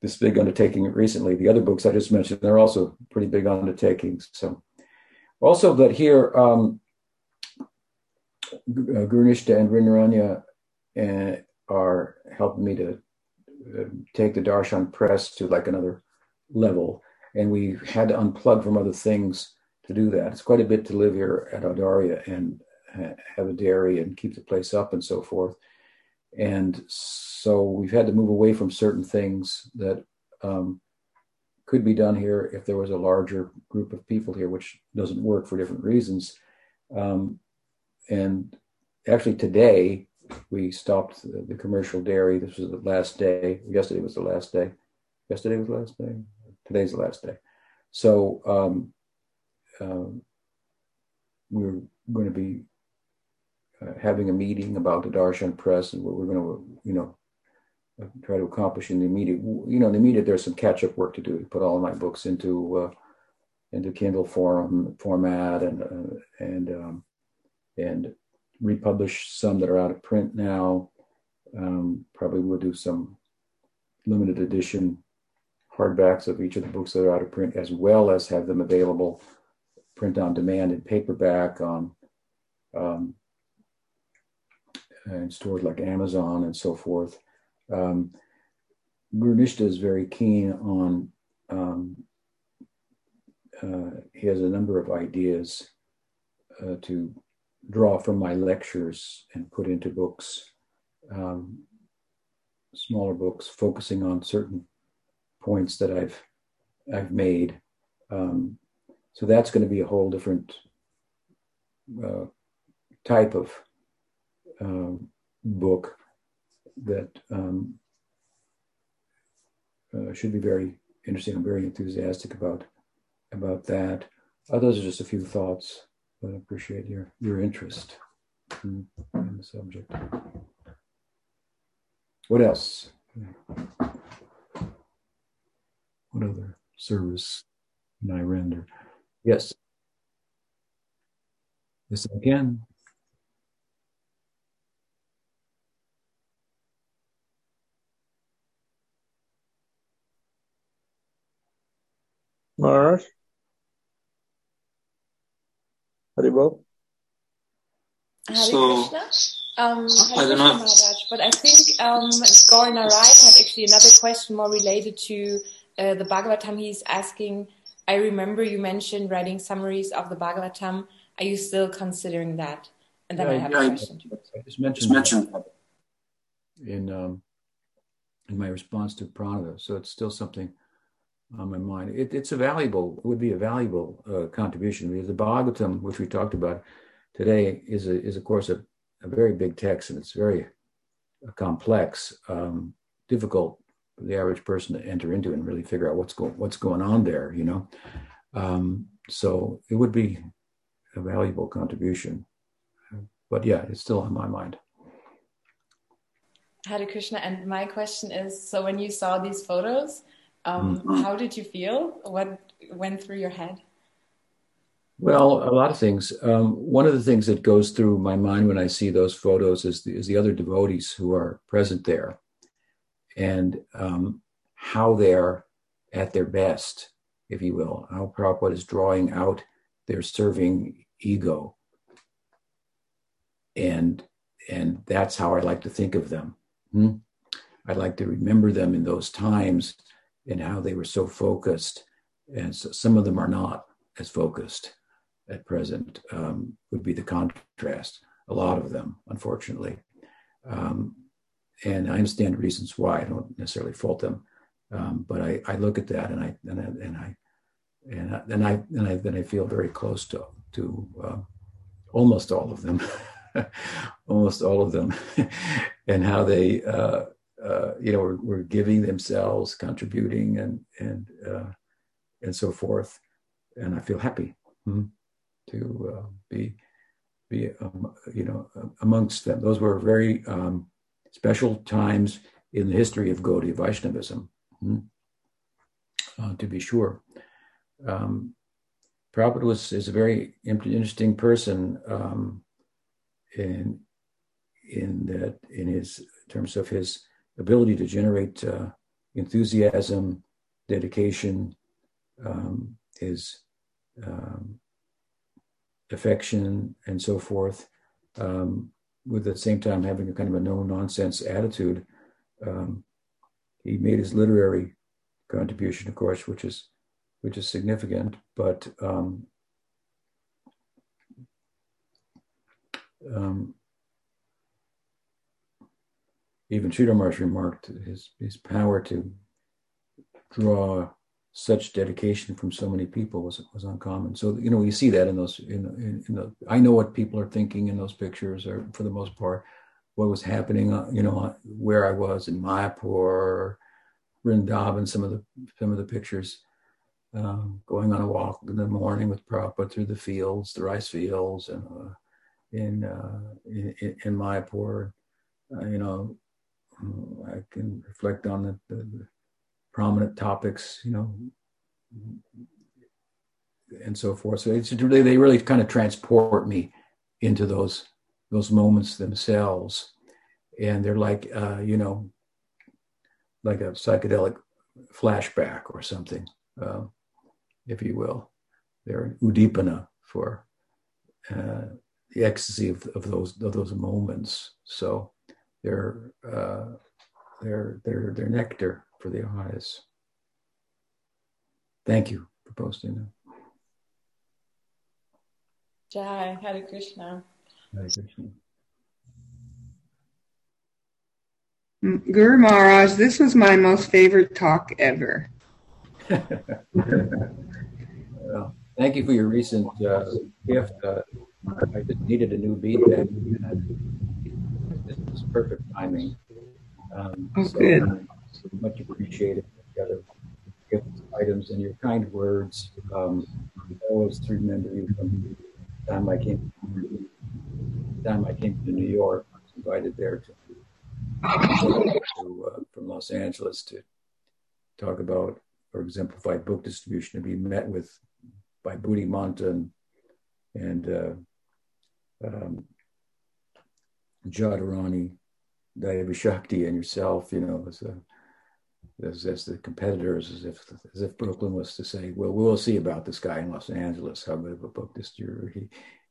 this big undertaking recently. The other books I just mentioned, they're also pretty big undertakings. So, also that here, um, uh, Gurnishta and Rinaranya uh, are helping me to uh, take the Darshan press to like another level. And we had to unplug from other things to do that. It's quite a bit to live here at Audarya and have a dairy and keep the place up and so forth. And so we've had to move away from certain things that um, could be done here if there was a larger group of people here, which doesn't work for different reasons. Um, and actually, today we stopped the, the, commercial dairy. This was the last day. Yesterday was the last day. Yesterday was the last day. Today's the last day. So um, um we're going to be uh, having a meeting about the Darshan Press and we're going to, you know, uh, try to accomplish in the immediate. You know, in the immediate, there's some catch-up work to do. To put all my books into uh, into Kindle form format and uh, and um, and republish some that are out of print now. Um, probably we'll do some limited edition hardbacks of each of the books that are out of print, as well as have them available print on demand and paperback on um, and stores like Amazon and so forth. Um, Gurnishta is very keen on, um, uh, he has a number of ideas uh, to draw from my lectures and put into books, um, smaller books, focusing on certain points that I've I've made. Um, so that's going to be a whole different uh, type of um, book that um, uh, should be very interesting. I'm very enthusiastic about about that. Uh, those are just a few thoughts, but I appreciate your your interest in, in the subject. What else? What other service can I render? Yes. Yes, I can. Maharaj? Haribol? Hare so, Um, I don't know. Maharaj, but I think um, Gaur Narayana had actually another question more related to uh, the Bhagavatam. He's asking, I remember you mentioned writing summaries of the Bhagavatam. Are you still considering that? And then yeah, I have yeah, a question. I just mentioned, just mentioned in um, in my response to Pranava, so it's still something on my mind. It, it's a valuable, it would be a valuable uh, contribution because the Bhagavatam, which we talked about, today is a, is of course a, a very big text and it's very complex, um, difficult for the average person to enter into and really figure out what's going what's going on there. You know, um, so it would be a valuable contribution. But yeah, it's still on my mind. Hare Krishna, and my question is: so when you saw these photos, um, mm-hmm. how did you feel? What went through your head? Well, a lot of things. Um, one of the things that goes through my mind when I see those photos is the, is the other devotees who are present there, and um, how they're at their best, if you will. How Prabhupada is drawing out their serving ego, and and that's how I like to think of them. Hmm? I like to remember them in those times and how they were so focused, and so some of them are not as focused at present um, would be the contrast. A lot of them, unfortunately, um, and I understand reasons why. I don't necessarily fault them, um, but I, I, look at that and I and I and I and I, and I, and I then I feel very close to to uh, almost all of them, almost all of them, and how they uh, uh, you know were, were, giving themselves, contributing, and and uh, and so forth, and I feel happy. Mm-hmm to uh, be be um, you know amongst them. Those were very um, special times in the history of Gaudiya Vaishnavism, hmm? uh, to be sure. Um, Prabhupada was is a very interesting person um, in in that in his in terms of his ability to generate uh, enthusiasm, dedication, um, his um, affection and so forth, um, with at the same time having a kind of a no nonsense attitude. Um, he made his literary contribution, of course, which is which is significant, but um, um, even Sridhar remarked his his power to draw such dedication from so many people was was uncommon. So you know you see that in those in, in, in the I know what people are thinking in those pictures, or for the most part, what was happening. Uh, you know where I was in Mayapur, Vrindavan. Some of the some of the pictures. Um, going on a walk in the morning with Prabhupada through the fields, the rice fields, and uh, in, uh, in in Mayapur, uh, you know, I can reflect on the, the prominent topics, you know, and so forth. So it's really, they really kind of transport me into those those moments themselves, and they're like, uh, you know, like a psychedelic flashback or something, uh, if you will. They're uddipana for uh, the ecstasy of, of those of those moments. So they're uh, they're they're they're nectar for the eyes. Thank you for posting that. Jai, Hare Krishna. Hare Krishna. Guru Maharaj, this was my most favorite talk ever. well, thank you for your recent uh, gift. Uh, I just needed a new beat bag. Is perfect timing. Um, oh, so, good much appreciated. Together, items and your kind words. Um, I always remember you from the time I came. The time I came to New York, I was invited there to, to uh, from Los Angeles to talk about or exemplify book distribution to be met with by Buddhi Manta and, and uh, um, Jadharani, Daiva Shakti, and yourself, you know, as a as, as the competitors, as if as if Brooklyn was to say, "Well, we'll see about this guy in Los Angeles. How good of a book this year." He,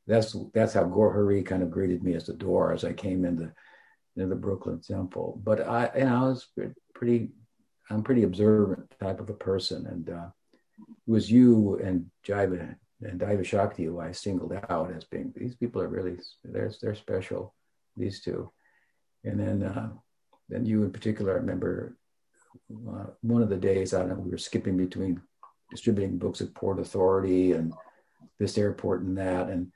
that's that's how Gorhari kind of greeted me as the door as I came into, into the Brooklyn Temple. But I, you know, I was pretty, I'm pretty observant type of a person, and uh, it was you and Jiva and Daiva Shakti who I singled out as being these people are really they're they're special, these two, and then uh, then you in particular. I remember uh, one of the days, I don't know, we were skipping between distributing books at Port Authority and this airport and that. And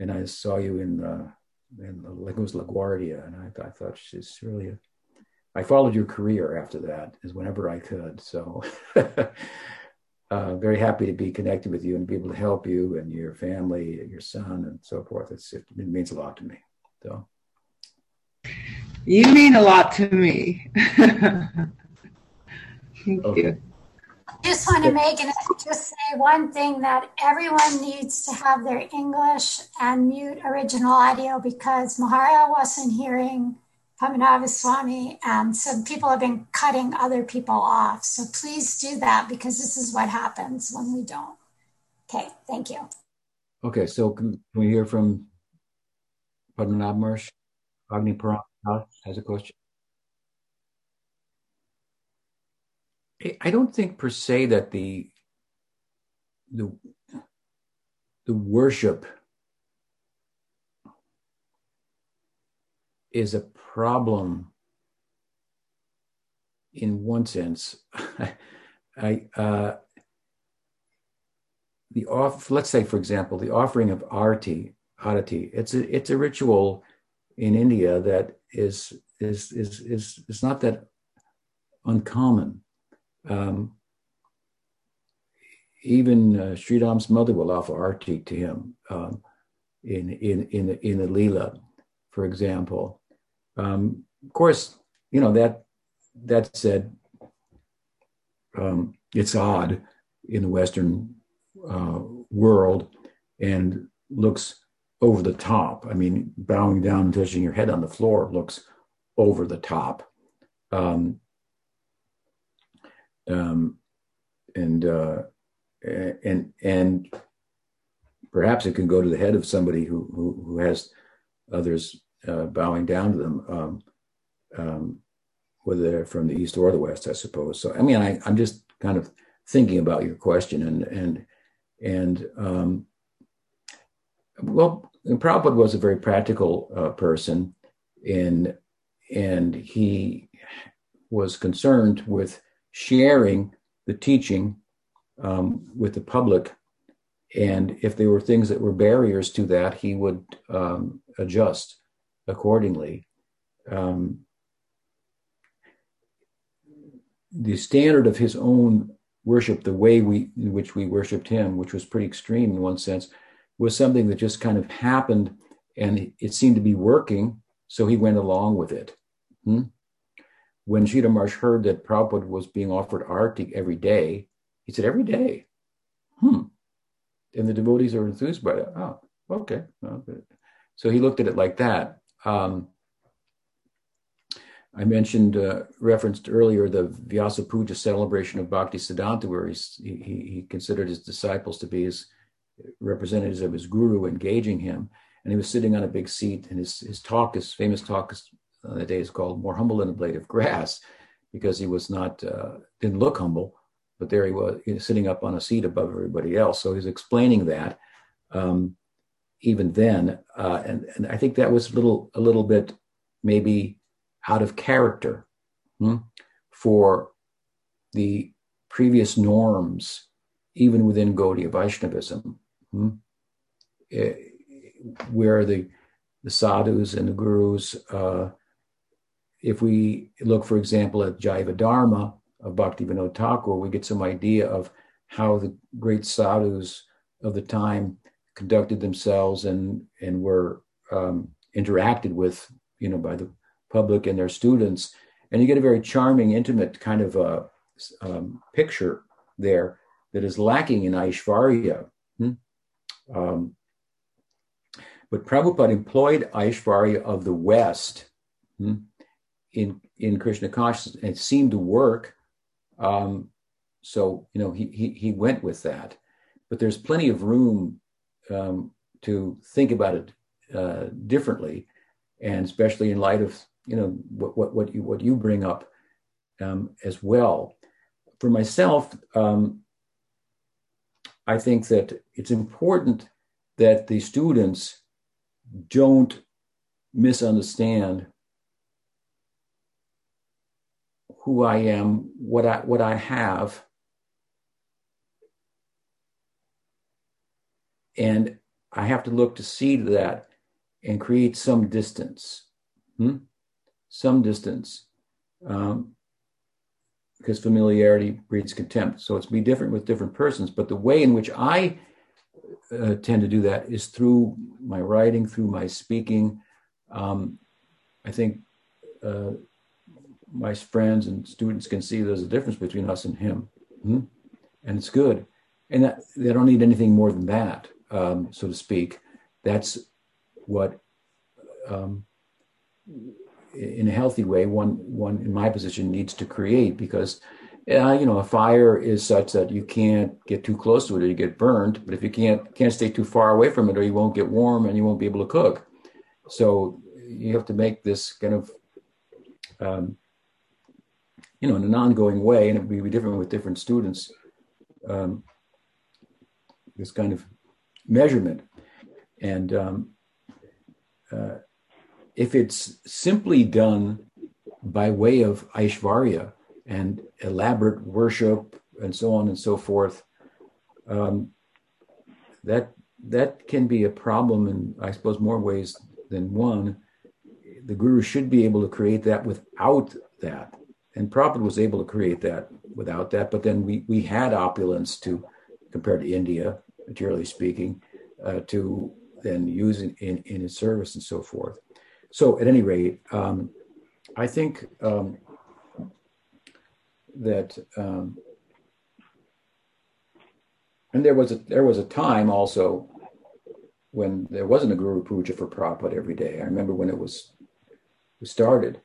and I saw you in uh, in it was LaGuardia, and I, I thought she's really. A, I followed your career after that, as whenever I could. So, uh, very happy to be connected with you and be able to help you and your family, and your son, and so forth. It's, it, it means a lot to me. So, you mean a lot to me. Thank okay. you. Just want to make it just say one thing that everyone needs to have their English and mute original audio because Mahara wasn't hearing Padmanabha Swami and some people have been cutting other people off. So please do that because this is what happens when we don't. Okay, thank you. Okay, so can, we hear from Padmanabh Maharaj? Agni Param has a question. I don't think per se that the the the worship is a problem in one sense. I uh, the off let's say for example the offering of arti arati it's a it's a ritual in India that is is is is is not that uncommon um, even uh, Sri mother will offer arti to him um, in in in in the lila, for example. Um, of course, you know that that said, um, it's odd in the Western uh, world and looks over the top. I mean, bowing down and touching your head on the floor looks over the top. Um, um, and uh, and and perhaps it can go to the head of somebody who who, who has others uh, bowing down to them, um, um, whether they're from the east or the west, I suppose. So I mean, I, I'm just kind of thinking about your question, and and and um, well, Prabhupada was a very practical uh, person, and and he was concerned with sharing the teaching um, with the public. And if there were things that were barriers to that, he would um, adjust accordingly. Um, the standard of his own worship, the way we in which we worshipped him, which was pretty extreme in one sense, was something that just kind of happened and it seemed to be working, so he went along with it. Hmm? when Sridhar Maharaj heard that Prabhupada was being offered arti every day, he said, every day. Hmm. And the devotees are enthused by that. Oh, okay. So he looked at it like that. Um, I mentioned, uh, referenced earlier, the Vyasa Puja celebration of Bhakti Siddhanta, where he, he considered his disciples to be his representatives of his guru, engaging him. And he was sitting on a big seat, and his, his talk, his famous talk, is uh, the day is called more humble than a blade of grass because he was not uh, didn't look humble but there he was sitting up on a seat above everybody else so he's explaining that um, even then uh, and, and i think that was a little a little bit maybe out of character hmm, for the previous norms even within gaudiya vaishnavism hmm, eh, where the the sadhus and the gurus uh, if we look, for example, at Jaiva Dharma of Bhaktivinoda Thakur, we get some idea of how the great sadhus of the time conducted themselves and and were um, interacted with, you know, by the public and their students, and you get a very charming, intimate kind of a um, picture there that is lacking in Aishvarya. Um, but Prabhupada employed Aishvarya of the West. Hmm? in in Krishna consciousness. And it seemed to work. Um, so you know he, he he went with that, but there's plenty of room um, to think about it uh, differently, and especially in light of you know what what, what you what you bring up um, as well. For myself, um, I think that it's important that the students don't misunderstand who I am, what I what I have, and I have to look to see to that and create some distance, hmm? some distance, um, because familiarity breeds contempt. So it's be different with different persons. But the way in which I uh, tend to do that is through my writing, through my speaking. Um, I think uh, my friends and students can see there's a difference between us and him, hmm? and it's good. And that, they don't need anything more than that, um, so to speak. That's what, um, in a healthy way, one one in my position needs to create because, uh, you know, a fire is such that you can't get too close to it or you get burned. But if you can't can't stay too far away from it, or you won't get warm and you won't be able to cook. So you have to make this kind of um, you know, in an ongoing way, and it would be different with different students. Um, this kind of measurement, and um, uh, if it's simply done by way of Aishvarya and elaborate worship and so on and so forth, um, that that can be a problem in, I suppose, more ways than one. The guru should be able to create that without that and Prabhupada was able to create that without that. But then we we had opulence to compared to India, materially speaking, uh, to then use in, in, in his service and so forth. So at any rate, um, I think um, that um, and there was a there was a time also when there wasn't a Guru Puja for Prabhupada every day. I remember when it was started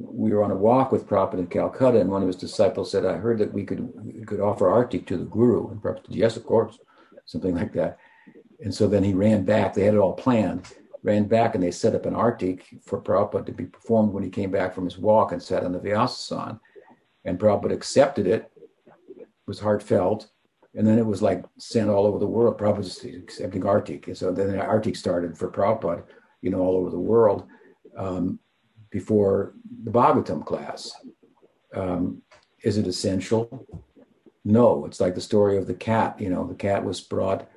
we were on a walk with Prabhupada in Calcutta, and one of his disciples said, "I heard that we could we could offer artik to the guru." And Prabhupada said, "Yes, of course," something like that. And so then he ran back. They had it all planned. Ran back, and they set up an artik for Prabhupada to be performed when he came back from his walk and sat on the Vyasasan. And Prabhupada accepted it. It was heartfelt. And then it was like sent all over the world. Prabhupada accepting artik. And so then the artik started for Prabhupada, you know, all over the world. Um, before the Bhagavatam class. Um, is it essential? No. It's like the story of the cat. You know, the cat was brought.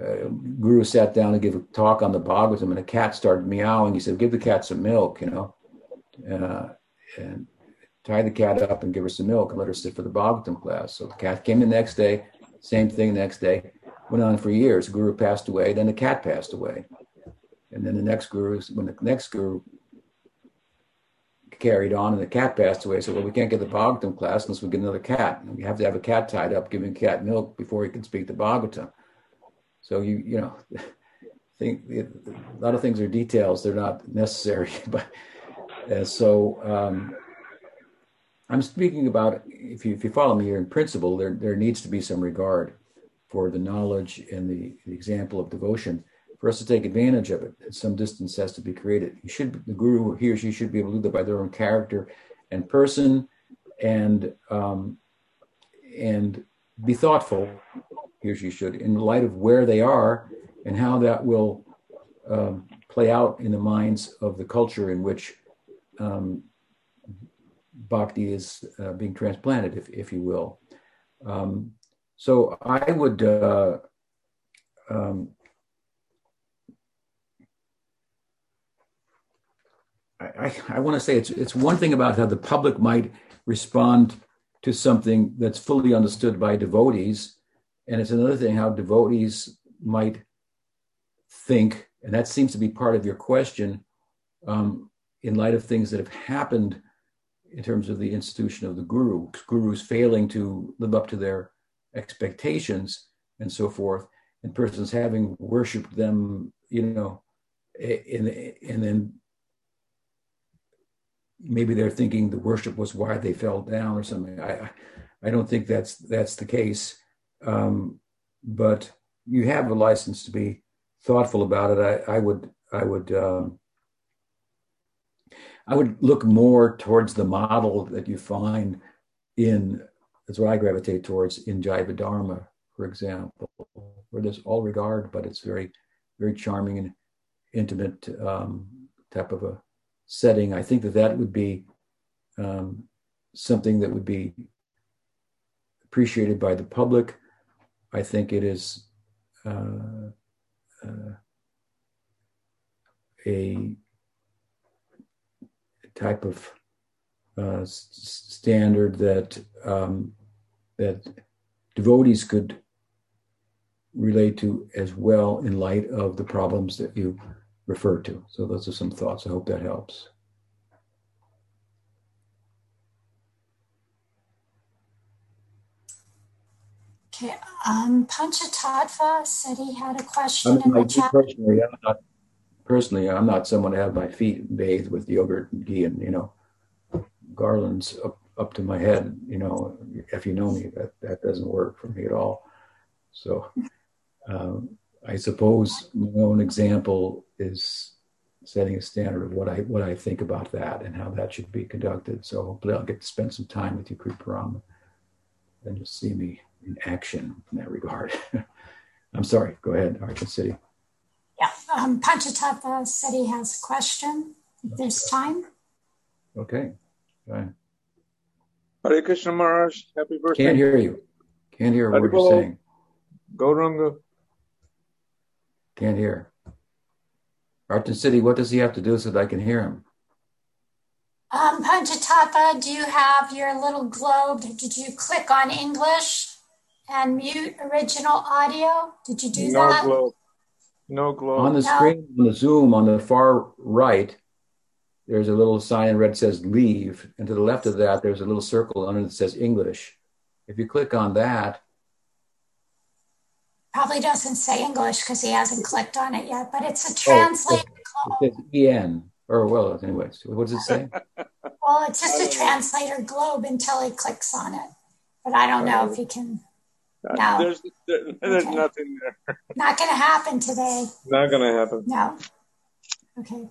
Uh, Guru sat down to give a talk on the Bhagavatam, and a cat started meowing. He said, "Give the cat some milk," you know, uh, and tie the cat up and give her some milk and let her sit for the Bhagavatam class. So the cat came the next day. Same thing the next day. Went on for years. Guru passed away. Then the cat passed away, and then the next guru, when the next guru carried on and the cat passed away. So, well, we can't get the Bhagavatam class unless we get another cat. And we have to have a cat tied up giving cat milk before he can speak the Bhagavatam. So you, you know, think a lot of things are details. They're not necessary, but uh, so um, I'm speaking about if you if you follow me here in principle, there there needs to be some regard for the knowledge and the, the example of devotion for us to take advantage of it. Some distance has to be created. You should the guru he or she should be able to do that by their own character and person, and um, and be thoughtful. He or she should in light of where they are and how that will um, play out in the minds of the culture in which um, bhakti is uh, being transplanted, if if you will. Um, so I would. Uh, um, I, I want to say it's it's one thing about how the public might respond to something that's fully understood by devotees, and it's another thing how devotees might think, and that seems to be part of your question, um, in light of things that have happened in terms of the institution of the guru, gurus failing to live up to their expectations and so forth, and persons having worshipped them, you know, and and then maybe they're thinking the worship was why they fell down or something. I I don't think that's that's the case. Um, but you have a license to be thoughtful about it. I, I would I would um, I would look more towards the model that you find in that's what I gravitate towards in Jaiva Dharma, for example, where there's all regard, but it's very very charming and intimate um, type of a setting, I think that that would be um, something that would be appreciated by the public. I think it is uh, uh, a type of uh, standard that um, that devotees could relate to as well in light of the problems that you referred to. So those are some thoughts. I hope that helps. Okay, um, Panchatattva said he had a question I mean, in the chat. Personally, I'm not, personally, I'm not someone to have my feet bathed with yogurt and ghee and, you know, garlands up, up to my head. You know, if you know me, that, that doesn't work for me at all. So um, I suppose my own example is setting a standard of what I what I think about that and how that should be conducted. So hopefully I'll get to spend some time with you, Kriparam, and just see me in action in that regard. I'm sorry. Go ahead, Arjun City. Yeah, um, Panchatattva said he has a question. If there's time. Okay. Go ahead. Hare Krishna Maharaj, happy birthday. Can't hear you. Can't hear what you're saying. Gauranga. Can't hear. Arjun City, what does he have to do so that I can hear him? Um, Panchatattva, do you have your little globe? Did you click on English? And mute original audio? Did you do no that? Globe. No globe. On the no. screen, on the Zoom, on the far right, there's a little sign in red that says leave. And to the left of that, there's a little circle under that says English. If you click on that, probably doesn't say English because he hasn't clicked on it yet, but it's a translator. Oh, it says EN. Or, well, anyways, what does it say? well, it's just a translator globe until he clicks on it. But I don't know if he can no. There's, there, there's okay. nothing there. Not going to happen today. Not going to happen. No. Okay.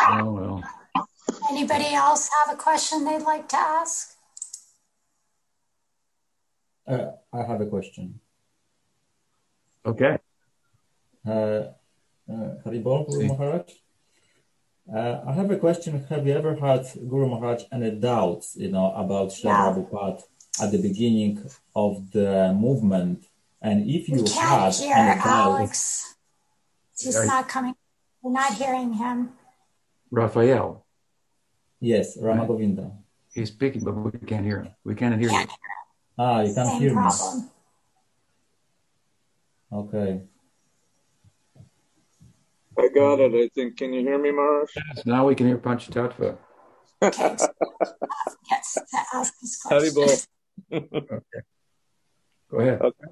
Oh, well. Anybody else have a question they'd like to ask? Uh, I have a question. Okay. Uh, uh, Haribol, Guru Maharaj. Uh, I have a question. Have you ever had Guru Maharaj any doubts, you know, about Srila no. Prabhupada at the beginning of the movement. And if you we can't hear Alex. He's not coming. We're not hearing him. Raphael. Yes, Ramagovinda. He's speaking, but we can't hear him. We can't hear can't ah, you can't Same hear problem. me. Okay. I got it. I think. Can you hear me, Mars? Yes, now we can hear Panchatattva. Okay. yes, to ask this question okay. Go ahead. Okay.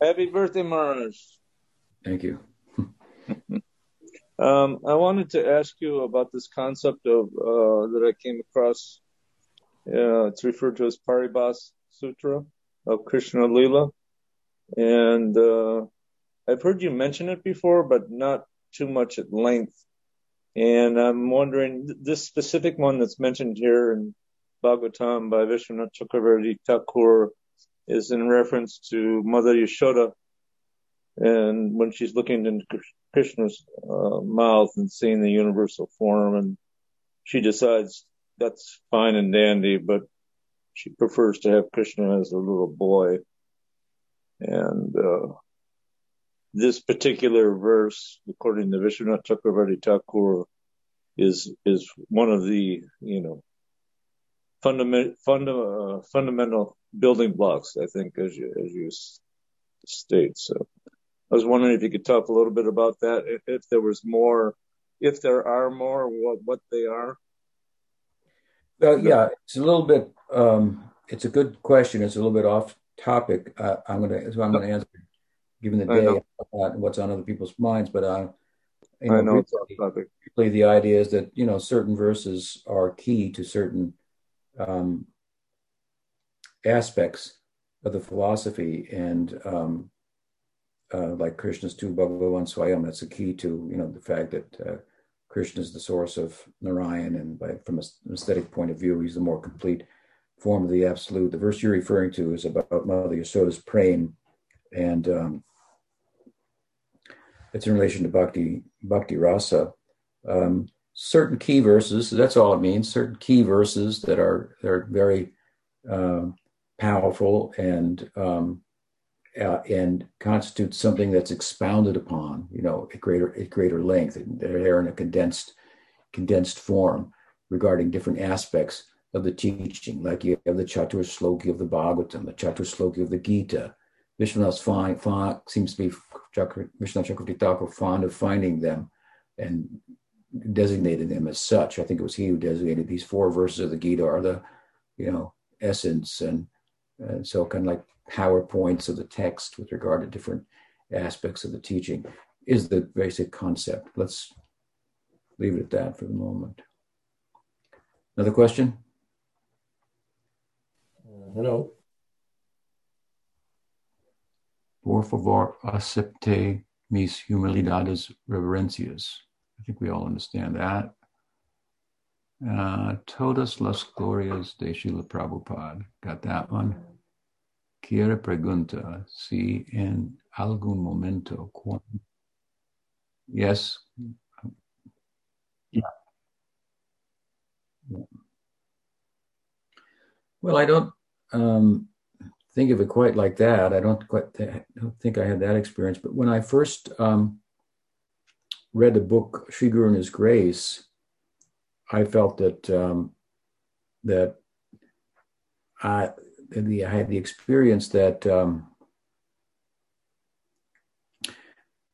Happy birthday, Mars. Thank you. um, I wanted to ask you about this concept of uh, that I came across. Uh, it's referred to as Paribhas Sutra of Krishna Lila, and uh, I've heard you mention it before, but not too much at length. And I'm wondering, this specific one that's mentioned here in Bhagavatam by Vishwanath Chakravarti Thakur is in reference to Mother Yashoda and when she's looking into Krishna's uh, mouth and seeing the universal form and she decides that's fine and dandy, but she prefers to have Krishna as a little boy. And, uh, this particular verse, according to Vishwanath Chakravarti Thakur, is is one of the you know fundamental funda, uh, fundamental building blocks. I think, as you as you state. So, I was wondering if you could talk a little bit about that. If, if there was more, if there are more, what what they are. Well, yeah, it's a little bit. Um, it's a good question. It's a little bit off topic. Uh, I'm gonna so I'm gonna answer given the day and what's on other people's minds. But uh, you know, I know really, the idea is that you know certain verses are key to certain um, aspects of the philosophy, and um, uh, like Krishna's Tu Bhagavan Swayam, that's a key to you know the fact that uh, Krishna is the source of Narayan, and by, from an aesthetic point of view, he's the more complete form of the absolute. The verse you're referring to is about Mother Yasoda's praying, and um, it's in relation to bhakti, bhakti rasa. Um, certain key verses, that's all it means, certain key verses that are, that are very uh, powerful and um, uh, and constitutes something that's expounded upon, you know, at greater at greater length. They're there in a condensed condensed form regarding different aspects of the teaching, like you have the Chatur Sloki of the Bhagavatam, the Chatur Sloki of the Gita. Vishwanath seems to be Chakra, Vishwanath Chakravarti Thakur fond of finding them and designated them as such. I think it was he who designated these four verses of the Gita are the, you know, essence and, and so kind of like PowerPoints of the text with regard to different aspects of the teaching is the basic concept. Let's leave it at that for the moment. Another question? Uh, hello. Favor, acepte mis humildades reverencias. I think we all understand that. Uh, todas las glorias de Srila Prabhupada. Got that one. Quiere pregunta si en algún momento. Cuando... Yes. Yeah. Well, I don't um, think of it quite like that. I don't quite don't think I had that experience. But when I first um, read the book Sri Guru and His Grace, I felt that um, that I the, I had the experience that um,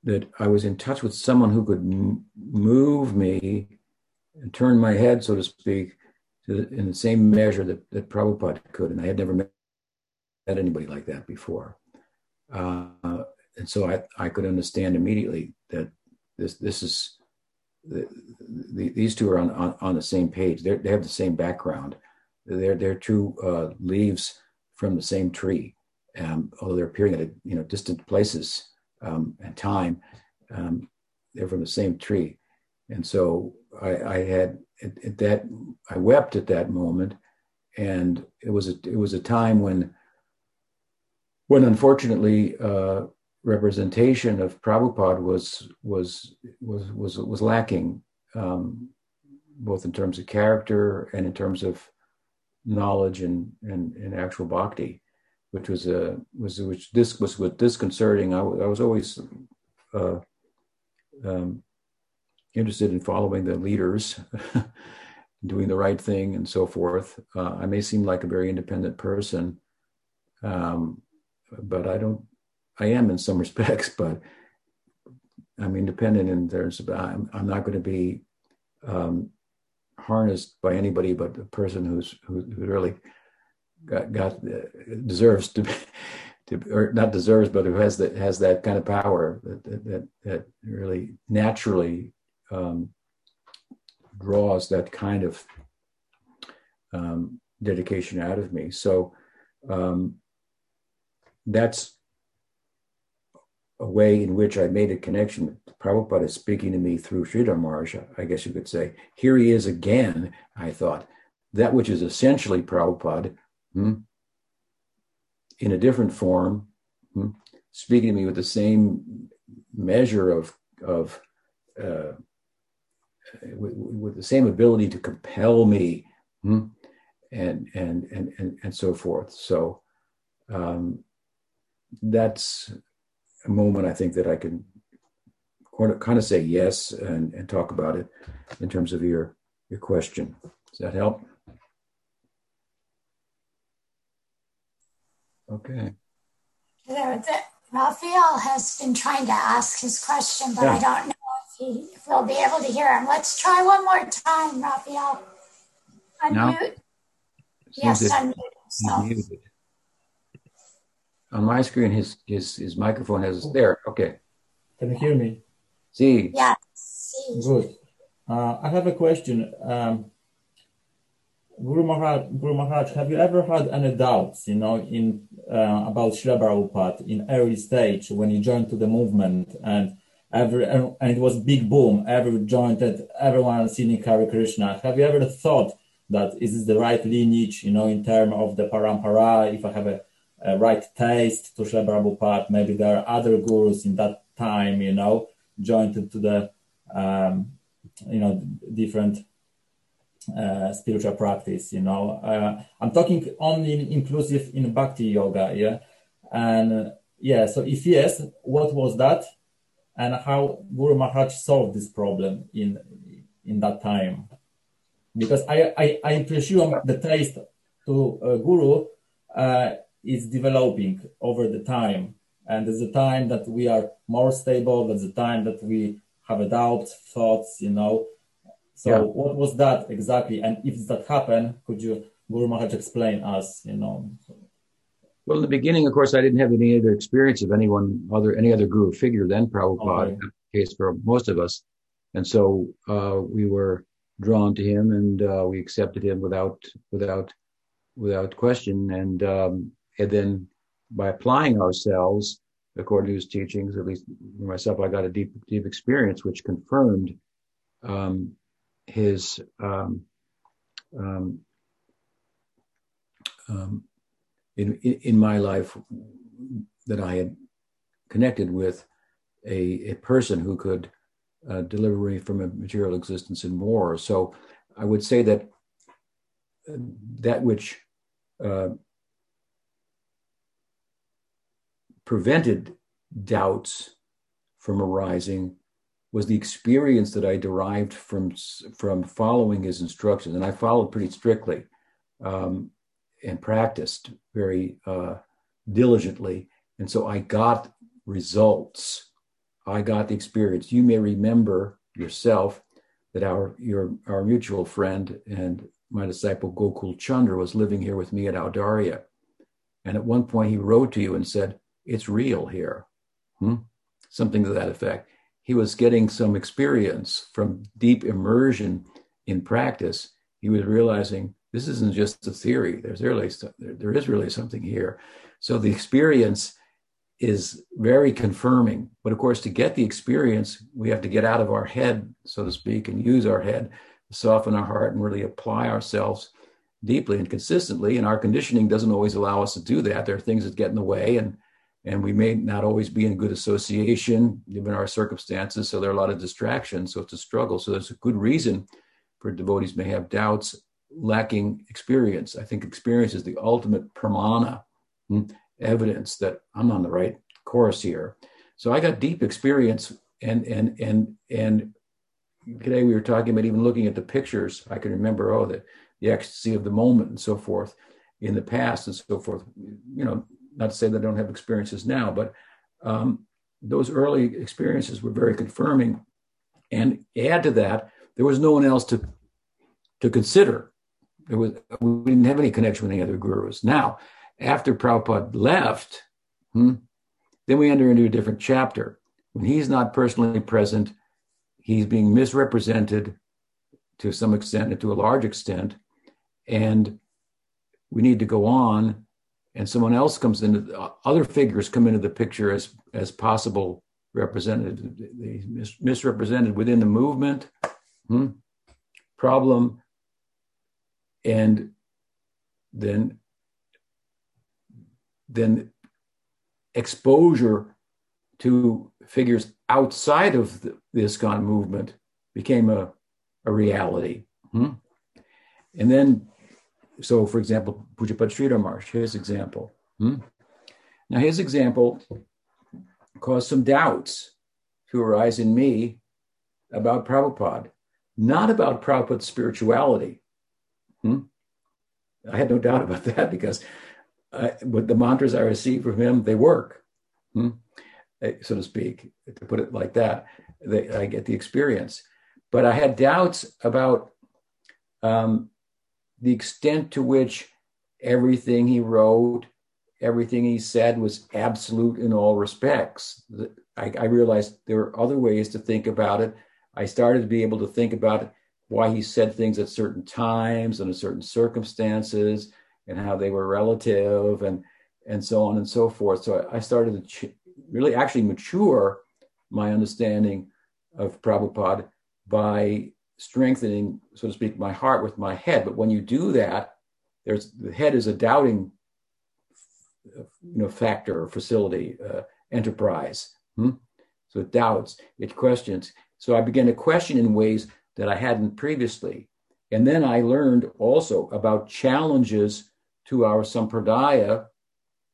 that I was in touch with someone who could m- move me and turn my head, so to speak, to the, in the same measure that, that Prabhupada could. And I had never met, met anybody like that before. Uh, and so I, I could understand immediately that this this is the, the, these two are on, on, on the same page. They're, they have the same background. They're they're two uh, leaves from the same tree, um, although they're appearing at you know distant places um, and time. Um, they're from the same tree, and so I, I had at, at, that I wept at that moment, and it was a it was a time when when unfortunately uh, representation of Prabhupada was was was was was lacking, um, both in terms of character and in terms of knowledge and, and, and actual bhakti, which was a was which this was what disconcerting. I, w- I was always uh, um, interested in following the leaders, doing the right thing, and so forth. Uh, I may seem like a very independent person, um, but I don't. I am in some respects, but I'm independent in terms of I'm, I'm not going to be um, harnessed by anybody but the person who's who, who really got, got uh, deserves to be to, or not deserves but who has that has that kind of power that that that, that really naturally um, draws that kind of um, dedication out of me so um, that's a way in which I made a connection. Prabhupada is speaking to me through Sridhar Maharaj, I guess you could say. Here he is again, I thought. That which is essentially Prabhupada, hmm, in a different form, hmm, speaking to me with the same measure of, of uh, with, with, the same ability to compel me, hmm, and, and, and, and, and so forth. So um, that's a moment I think that I can kind of say yes and, and talk about it in terms of your your question. Does that help? Okay. Raphael has been trying to ask his question, but yeah. I don't know if, he, if we'll be able to hear him. Let's try one more time, Raphael. Unmute. Now, yes, unmute himself on my screen, his his his microphone has there. Okay. Can you hear me? See. Yeah. Good. Uh, I have a question. Um, Guru Maharaj, Guru Maharaj, have you ever had any doubts, you know, in uh, about Srila Prabhupada in early stage when you joined to the movement and every and it was big boom, every joined it, everyone singing Hare Krishna. Have you ever thought that is this the right lineage, you know, in terms of the parampara? If I have a uh, right taste to Srila Prabhupada. Maybe there are other gurus in that time, you know, joined to the, um, you know, different uh, spiritual practice, you know. Uh, I'm talking only inclusive in Bhakti Yoga, yeah. And yeah, so if yes, what was that? And how Guru Maharaj solved this problem in in that time? Because I, I, I presume the taste to uh, Guru uh, is developing over the time. And there's a time that we are more stable, there's a time that we have a doubt, thoughts, you know. So yeah. what was that exactly? And if that happened, could you, Guru Maharaj, explain us, you know? Well, in the beginning, of course, I didn't have any other experience of anyone other, any other guru figure than Prabhupada, okay. case for most of us. And so uh, we were drawn to him and uh, we accepted him without, without, without question. And, um, and then by applying ourselves according to his teachings, at least myself, I got a deep, deep experience, which confirmed um, his um, um, um in, in my life that I had connected with a, a person who could uh, deliver me from a material existence and more. So I would say that uh, that which uh, prevented doubts from arising was the experience that I derived from from following his instructions, and I followed pretty strictly. Um, and practiced very uh, diligently. And so I got results. I got the experience. You may remember yourself that our your our mutual friend and my disciple Gokul Chandra was living here with me at Audarya. And at one point he wrote to you and said, It's real here. Hmm? Something to that effect. He was getting some experience from deep immersion in practice. He was realizing this isn't just a theory. There's really there is really something here. So the experience is very confirming. But of course, to get the experience, we have to get out of our head, so to speak, and use our head, soften our heart, and really apply ourselves deeply and consistently. And our conditioning doesn't always allow us to do that. There are things that get in the way, and and we may not always be in good association given our circumstances. So there are a lot of distractions. So it's a struggle. So there's a good reason for devotees may have doubts lacking experience. I think experience is the ultimate pramana, hmm, evidence that I'm on the right course here. So I got deep experience, and and and and today we were talking about even looking at the pictures. I can remember oh the the ecstasy of the moment and so forth in the past and so forth. You know, not to say that I don't have experiences now, but um, those early experiences were very confirming. And add to that, there was no one else to to consider there was, we didn't have any connection with any other gurus. Now, after Prabhupada left, hmm, then we enter into a different chapter. When he's not personally present, he's being misrepresented to some extent and to a large extent. And we need to go on, and someone else comes into other figures come into the picture as as possible representatives. They misrepresented within the movement. Hmm, problem and then then exposure to figures outside of the, the movement became a, a reality. Hmm? And then, so for example, Pujapad Sridhar his example. Hmm? Now, his example caused some doubts to arise in me about Prabhupada, not about Prabhupada's spirituality, Hmm? I had no doubt about that because with the mantras I received from him, they work, hmm? Eh, so to speak, to put it like that. They, I get the experience. But I had doubts about um, the extent to which everything he wrote, everything he said was absolute in all respects. I, I realized there were other ways to think about it. I started to be able to think about why he said things at certain times and in certain circumstances and how they were relative and and so on and so forth. So I started to ch- really actually mature my understanding of Prabhupada by strengthening, so to speak, my heart with my head. But when you do that, there's the head is a doubting, you know, factor or facility, uh, enterprise. Hmm? So it doubts, it questions. So I began to question in ways that I hadn't previously. And then I learned also about challenges to our sampradaya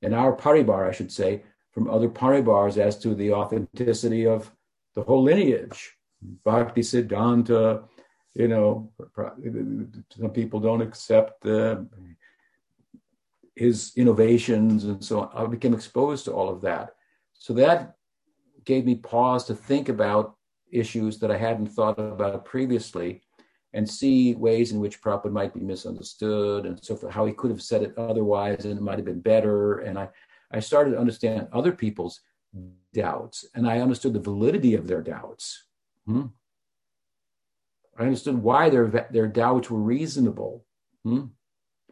and our paribar, I should say, from other Paribars as to the authenticity of the whole lineage. Bhakti Siddhanta, you know, some people don't accept uh, his innovations and so on. I became exposed to all of that. So that gave me pause to think about issues that I hadn't thought about previously and see ways in which Prabhupada might be misunderstood and so forth, how he could have said it otherwise and it might have been better. And I, I started to understand other people's doubts and I understood the validity of their doubts. Hmm? I understood why their, their doubts were reasonable. Hmm?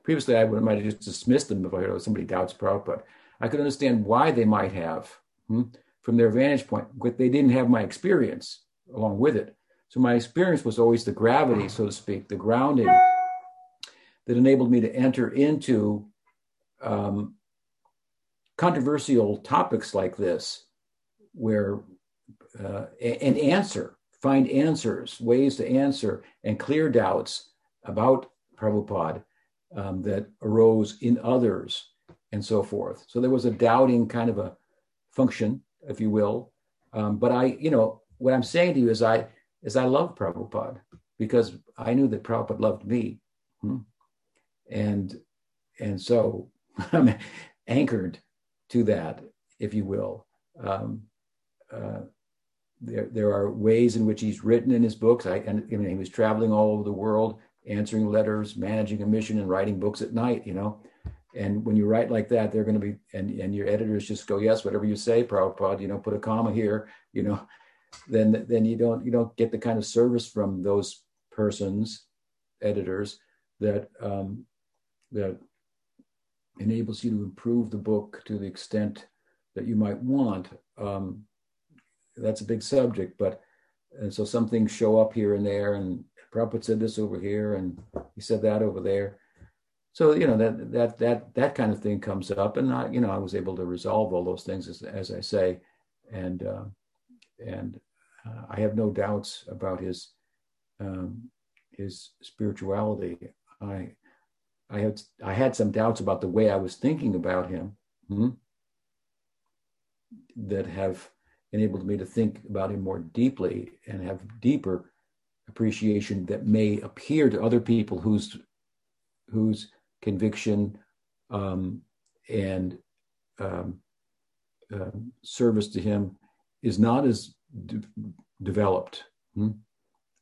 Previously, I might have just dismissed them if I heard somebody doubts Prabhupada. I could understand why they might have hmm? from their vantage point, but they didn't have my experience along with it. So my experience was always the gravity, so to speak, the grounding that enabled me to enter into um, controversial topics like this, where uh, answer, find answers, ways to answer, and clear doubts about Prabhupada um, that arose in others, and so forth. So there was a doubting kind of a function, if you will. Um, but I, you know, what I'm saying to you is I is I love Prabhupada because I knew that Prabhupada loved me. Hmm? And and so I'm anchored to that, if you will. Um, uh, there, there are ways in which he's written in his books. I, and I mean, he was traveling all over the world, answering letters, managing a mission, and writing books at night. You know, and when you write like that, they're going to be, and and your editors just go, yes, whatever you say, Prabhupada. You know, put a comma here. You know, then then you don't you don't get the kind of service from those persons, editors, that um, that enables you to improve the book to the extent that you might want. Um, that's a big subject, but and so some things show up here and there, and Prabhupada said this over here, and he said that over there. So you know that that that that kind of thing comes up, and I you know I was able to resolve all those things as, as I say, and uh, and uh, I have no doubts about his um, his spirituality. I I had I had some doubts about the way I was thinking about him hmm, that have enabled me to think about him more deeply and have deeper appreciation that may appear to other people whose whose conviction um, and um, uh, service to him is not as de- developed, hmm?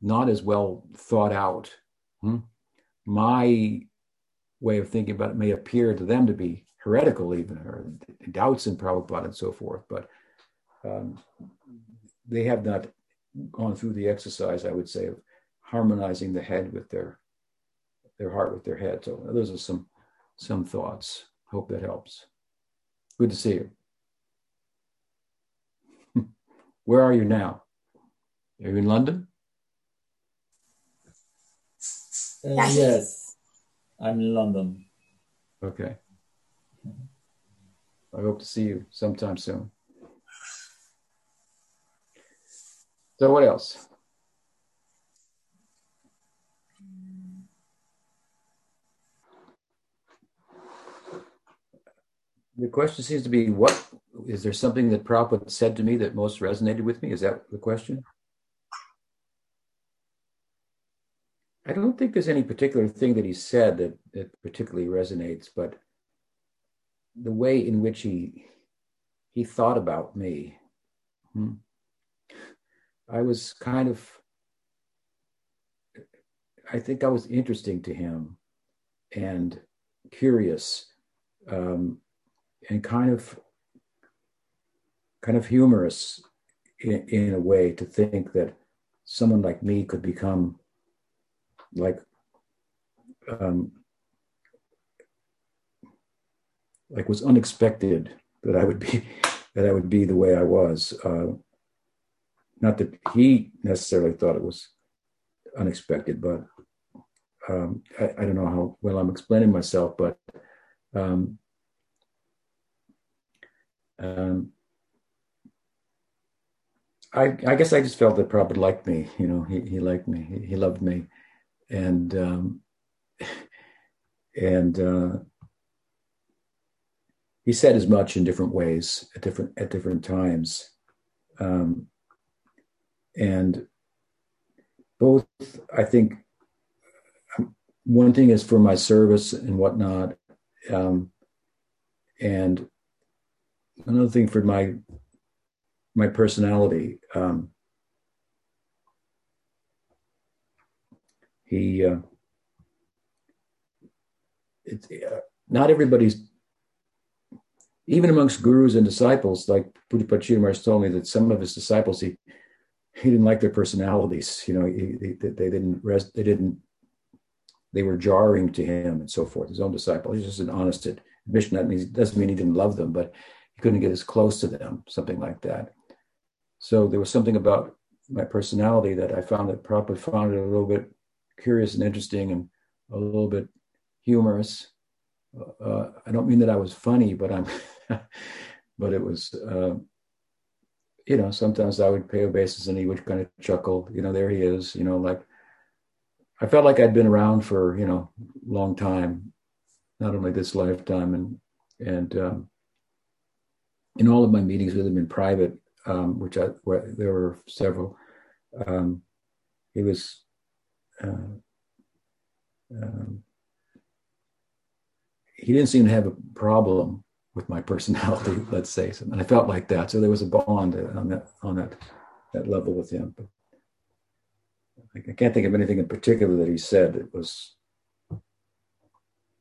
not as well thought out. Hmm? My way of thinking about it may appear to them to be heretical, even or doubts in Prabhupada and so forth, but um, they have not gone through the exercise, I would say, of harmonizing the head with their their heart with their head. So those are some some thoughts. Hope that helps. Good to see you. Where are you now? Are you in London? Uh, yes, I'm in London. Okay. I hope to see you sometime soon. So, what else? The question seems to be what is there something that Prabhupada said to me that most resonated with me? Is that the question? I don't think there's any particular thing that he said that, that particularly resonates, but the way in which he he thought about me. Hmm. I was kind of I think I was interesting to him and curious um, and kind of kind of humorous in, in a way to think that someone like me could become like um, like was unexpected that I would be that I would be the way I was. Uh, not that he necessarily thought it was unexpected, but um, I, I, don't know how well I'm explaining myself, but um, um, I, I guess I just felt that Prabhupada liked me. You know, he, he liked me. He, he loved me, and um, and uh, he said as much in different ways at different at different times, um, and both I think um, one thing is for my service and whatnot, um, and another thing for my my personality. Um, he uh, it's uh, not everybody's even amongst gurus and disciples like Pujapachita Maharaj told me that some of his disciples he he didn't like their personalities you know he, he, they didn't rest they didn't they were jarring to him and so forth. His own disciple he's just an honest admission. That means doesn't mean he didn't love them but he couldn't get as close to them something like that. So there was something about my personality that I found that probably found it a little bit curious and interesting and a little bit humorous. Uh, I don't mean that I was funny, but I'm, but it was, uh, you know, sometimes I would pay obeisance and he would kind of chuckle, you know, there he is, you know, like I felt like I'd been around for, you know, long time, not only this lifetime and, and, um, in all of my meetings with him in private, um, which I, where there were several, um, he was, uh, um, he didn't seem to have a problem with my personality, let's say. And I felt like that. So there was a bond on that on that that level with him. But I can't think of anything in particular that he said. It was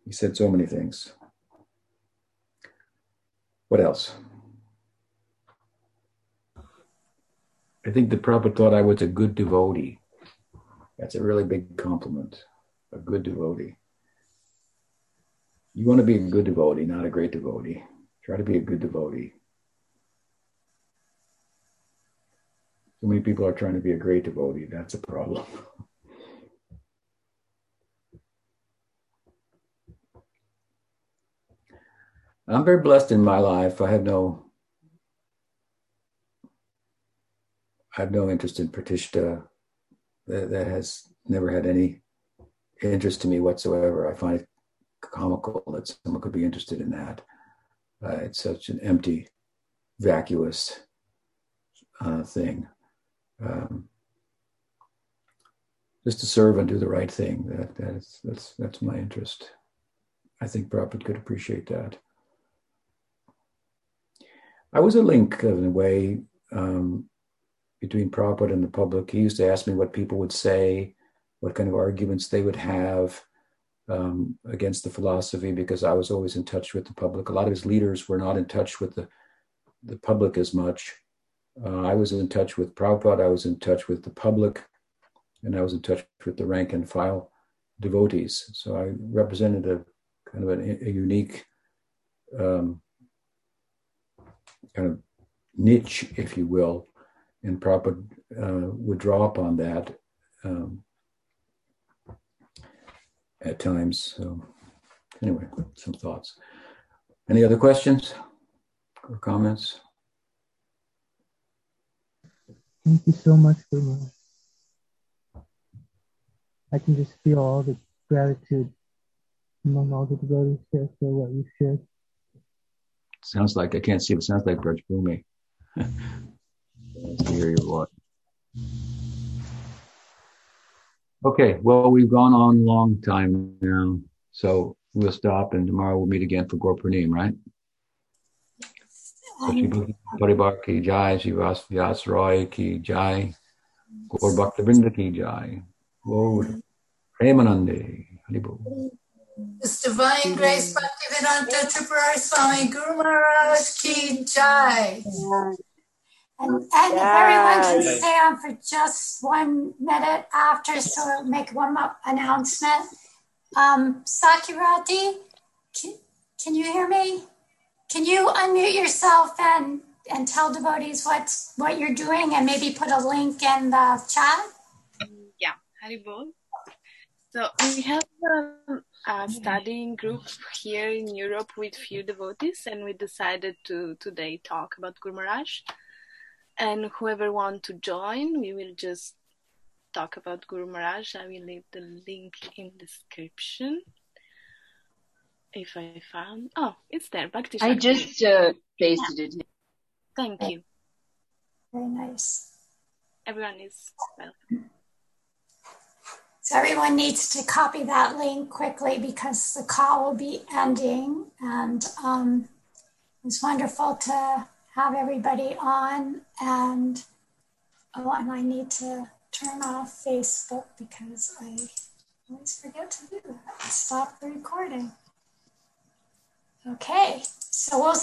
he said so many things. What else? I think the Prabhupada thought I was a good devotee. That's a really big compliment. A good devotee you want to be a good devotee, not a great devotee. Try to be a good devotee. So many people are trying to be a great devotee. That's a problem. I'm very blessed in my life. I have no I have no interest in pratishta. That, that has never had any interest to me whatsoever. I find it comical that someone could be interested in that. Uh, it's such an empty, vacuous uh, thing. Um, just to serve and do the right thing. That that's that's that's my interest. I think Prabhupada could appreciate that. I was a link in a way um, between Prabhupada and the public. He used to ask me what people would say, what kind of arguments they would have um, against the philosophy because I was always in touch with the public. A lot of his leaders were not in touch with the, the public as much. Uh, I was in touch with Prabhupada, I was in touch with the public, and I was in touch with the rank and file devotees. So I represented a kind of a, a unique um, kind of niche, if you will, and Prabhupada uh, would draw upon that. Um, at times. So, anyway, some thoughts. Any other questions or comments? Thank you so much, Guru. I can just feel all the gratitude among all the devotees here for what you shared. Sounds like I can't see, but sounds like Braj Bhumi. hear your voice. Okay, well, we've gone on a long time now, so we'll stop and tomorrow we'll meet again for Gaur Purnim, right? Um, Paribar ki jai, Shivas Vyas Roy ki jai, Gaur Bhaktivinoda ki jai, Gaur Premanande, Haribol. His Divine Grace Bhaktivedanta Tripurari Swami Guru Maharaj ki jai. And, and if everyone can stay on for just one minute after, so I'll make one more announcement. Um, Sakirati, can, can you hear me? Can you unmute yourself and, and tell devotees what, what you're doing and maybe put a link in the chat? Yeah, Haribol. So we have a, a studying group here in Europe with few devotees, and we decided to today talk about Guru Maharaj and whoever want to join, we will just talk about Guru Maharaj. I will leave the link in the description. if I found. Oh, it's there. Back to I just uh, pasted yeah. it. Thank you. Very nice. Everyone is welcome. So everyone needs to copy that link quickly because the call will be ending. And um, it's wonderful to have everybody on. And oh, and I need to turn off Facebook because I always forget to do that. Stop the recording. Okay, so we'll see.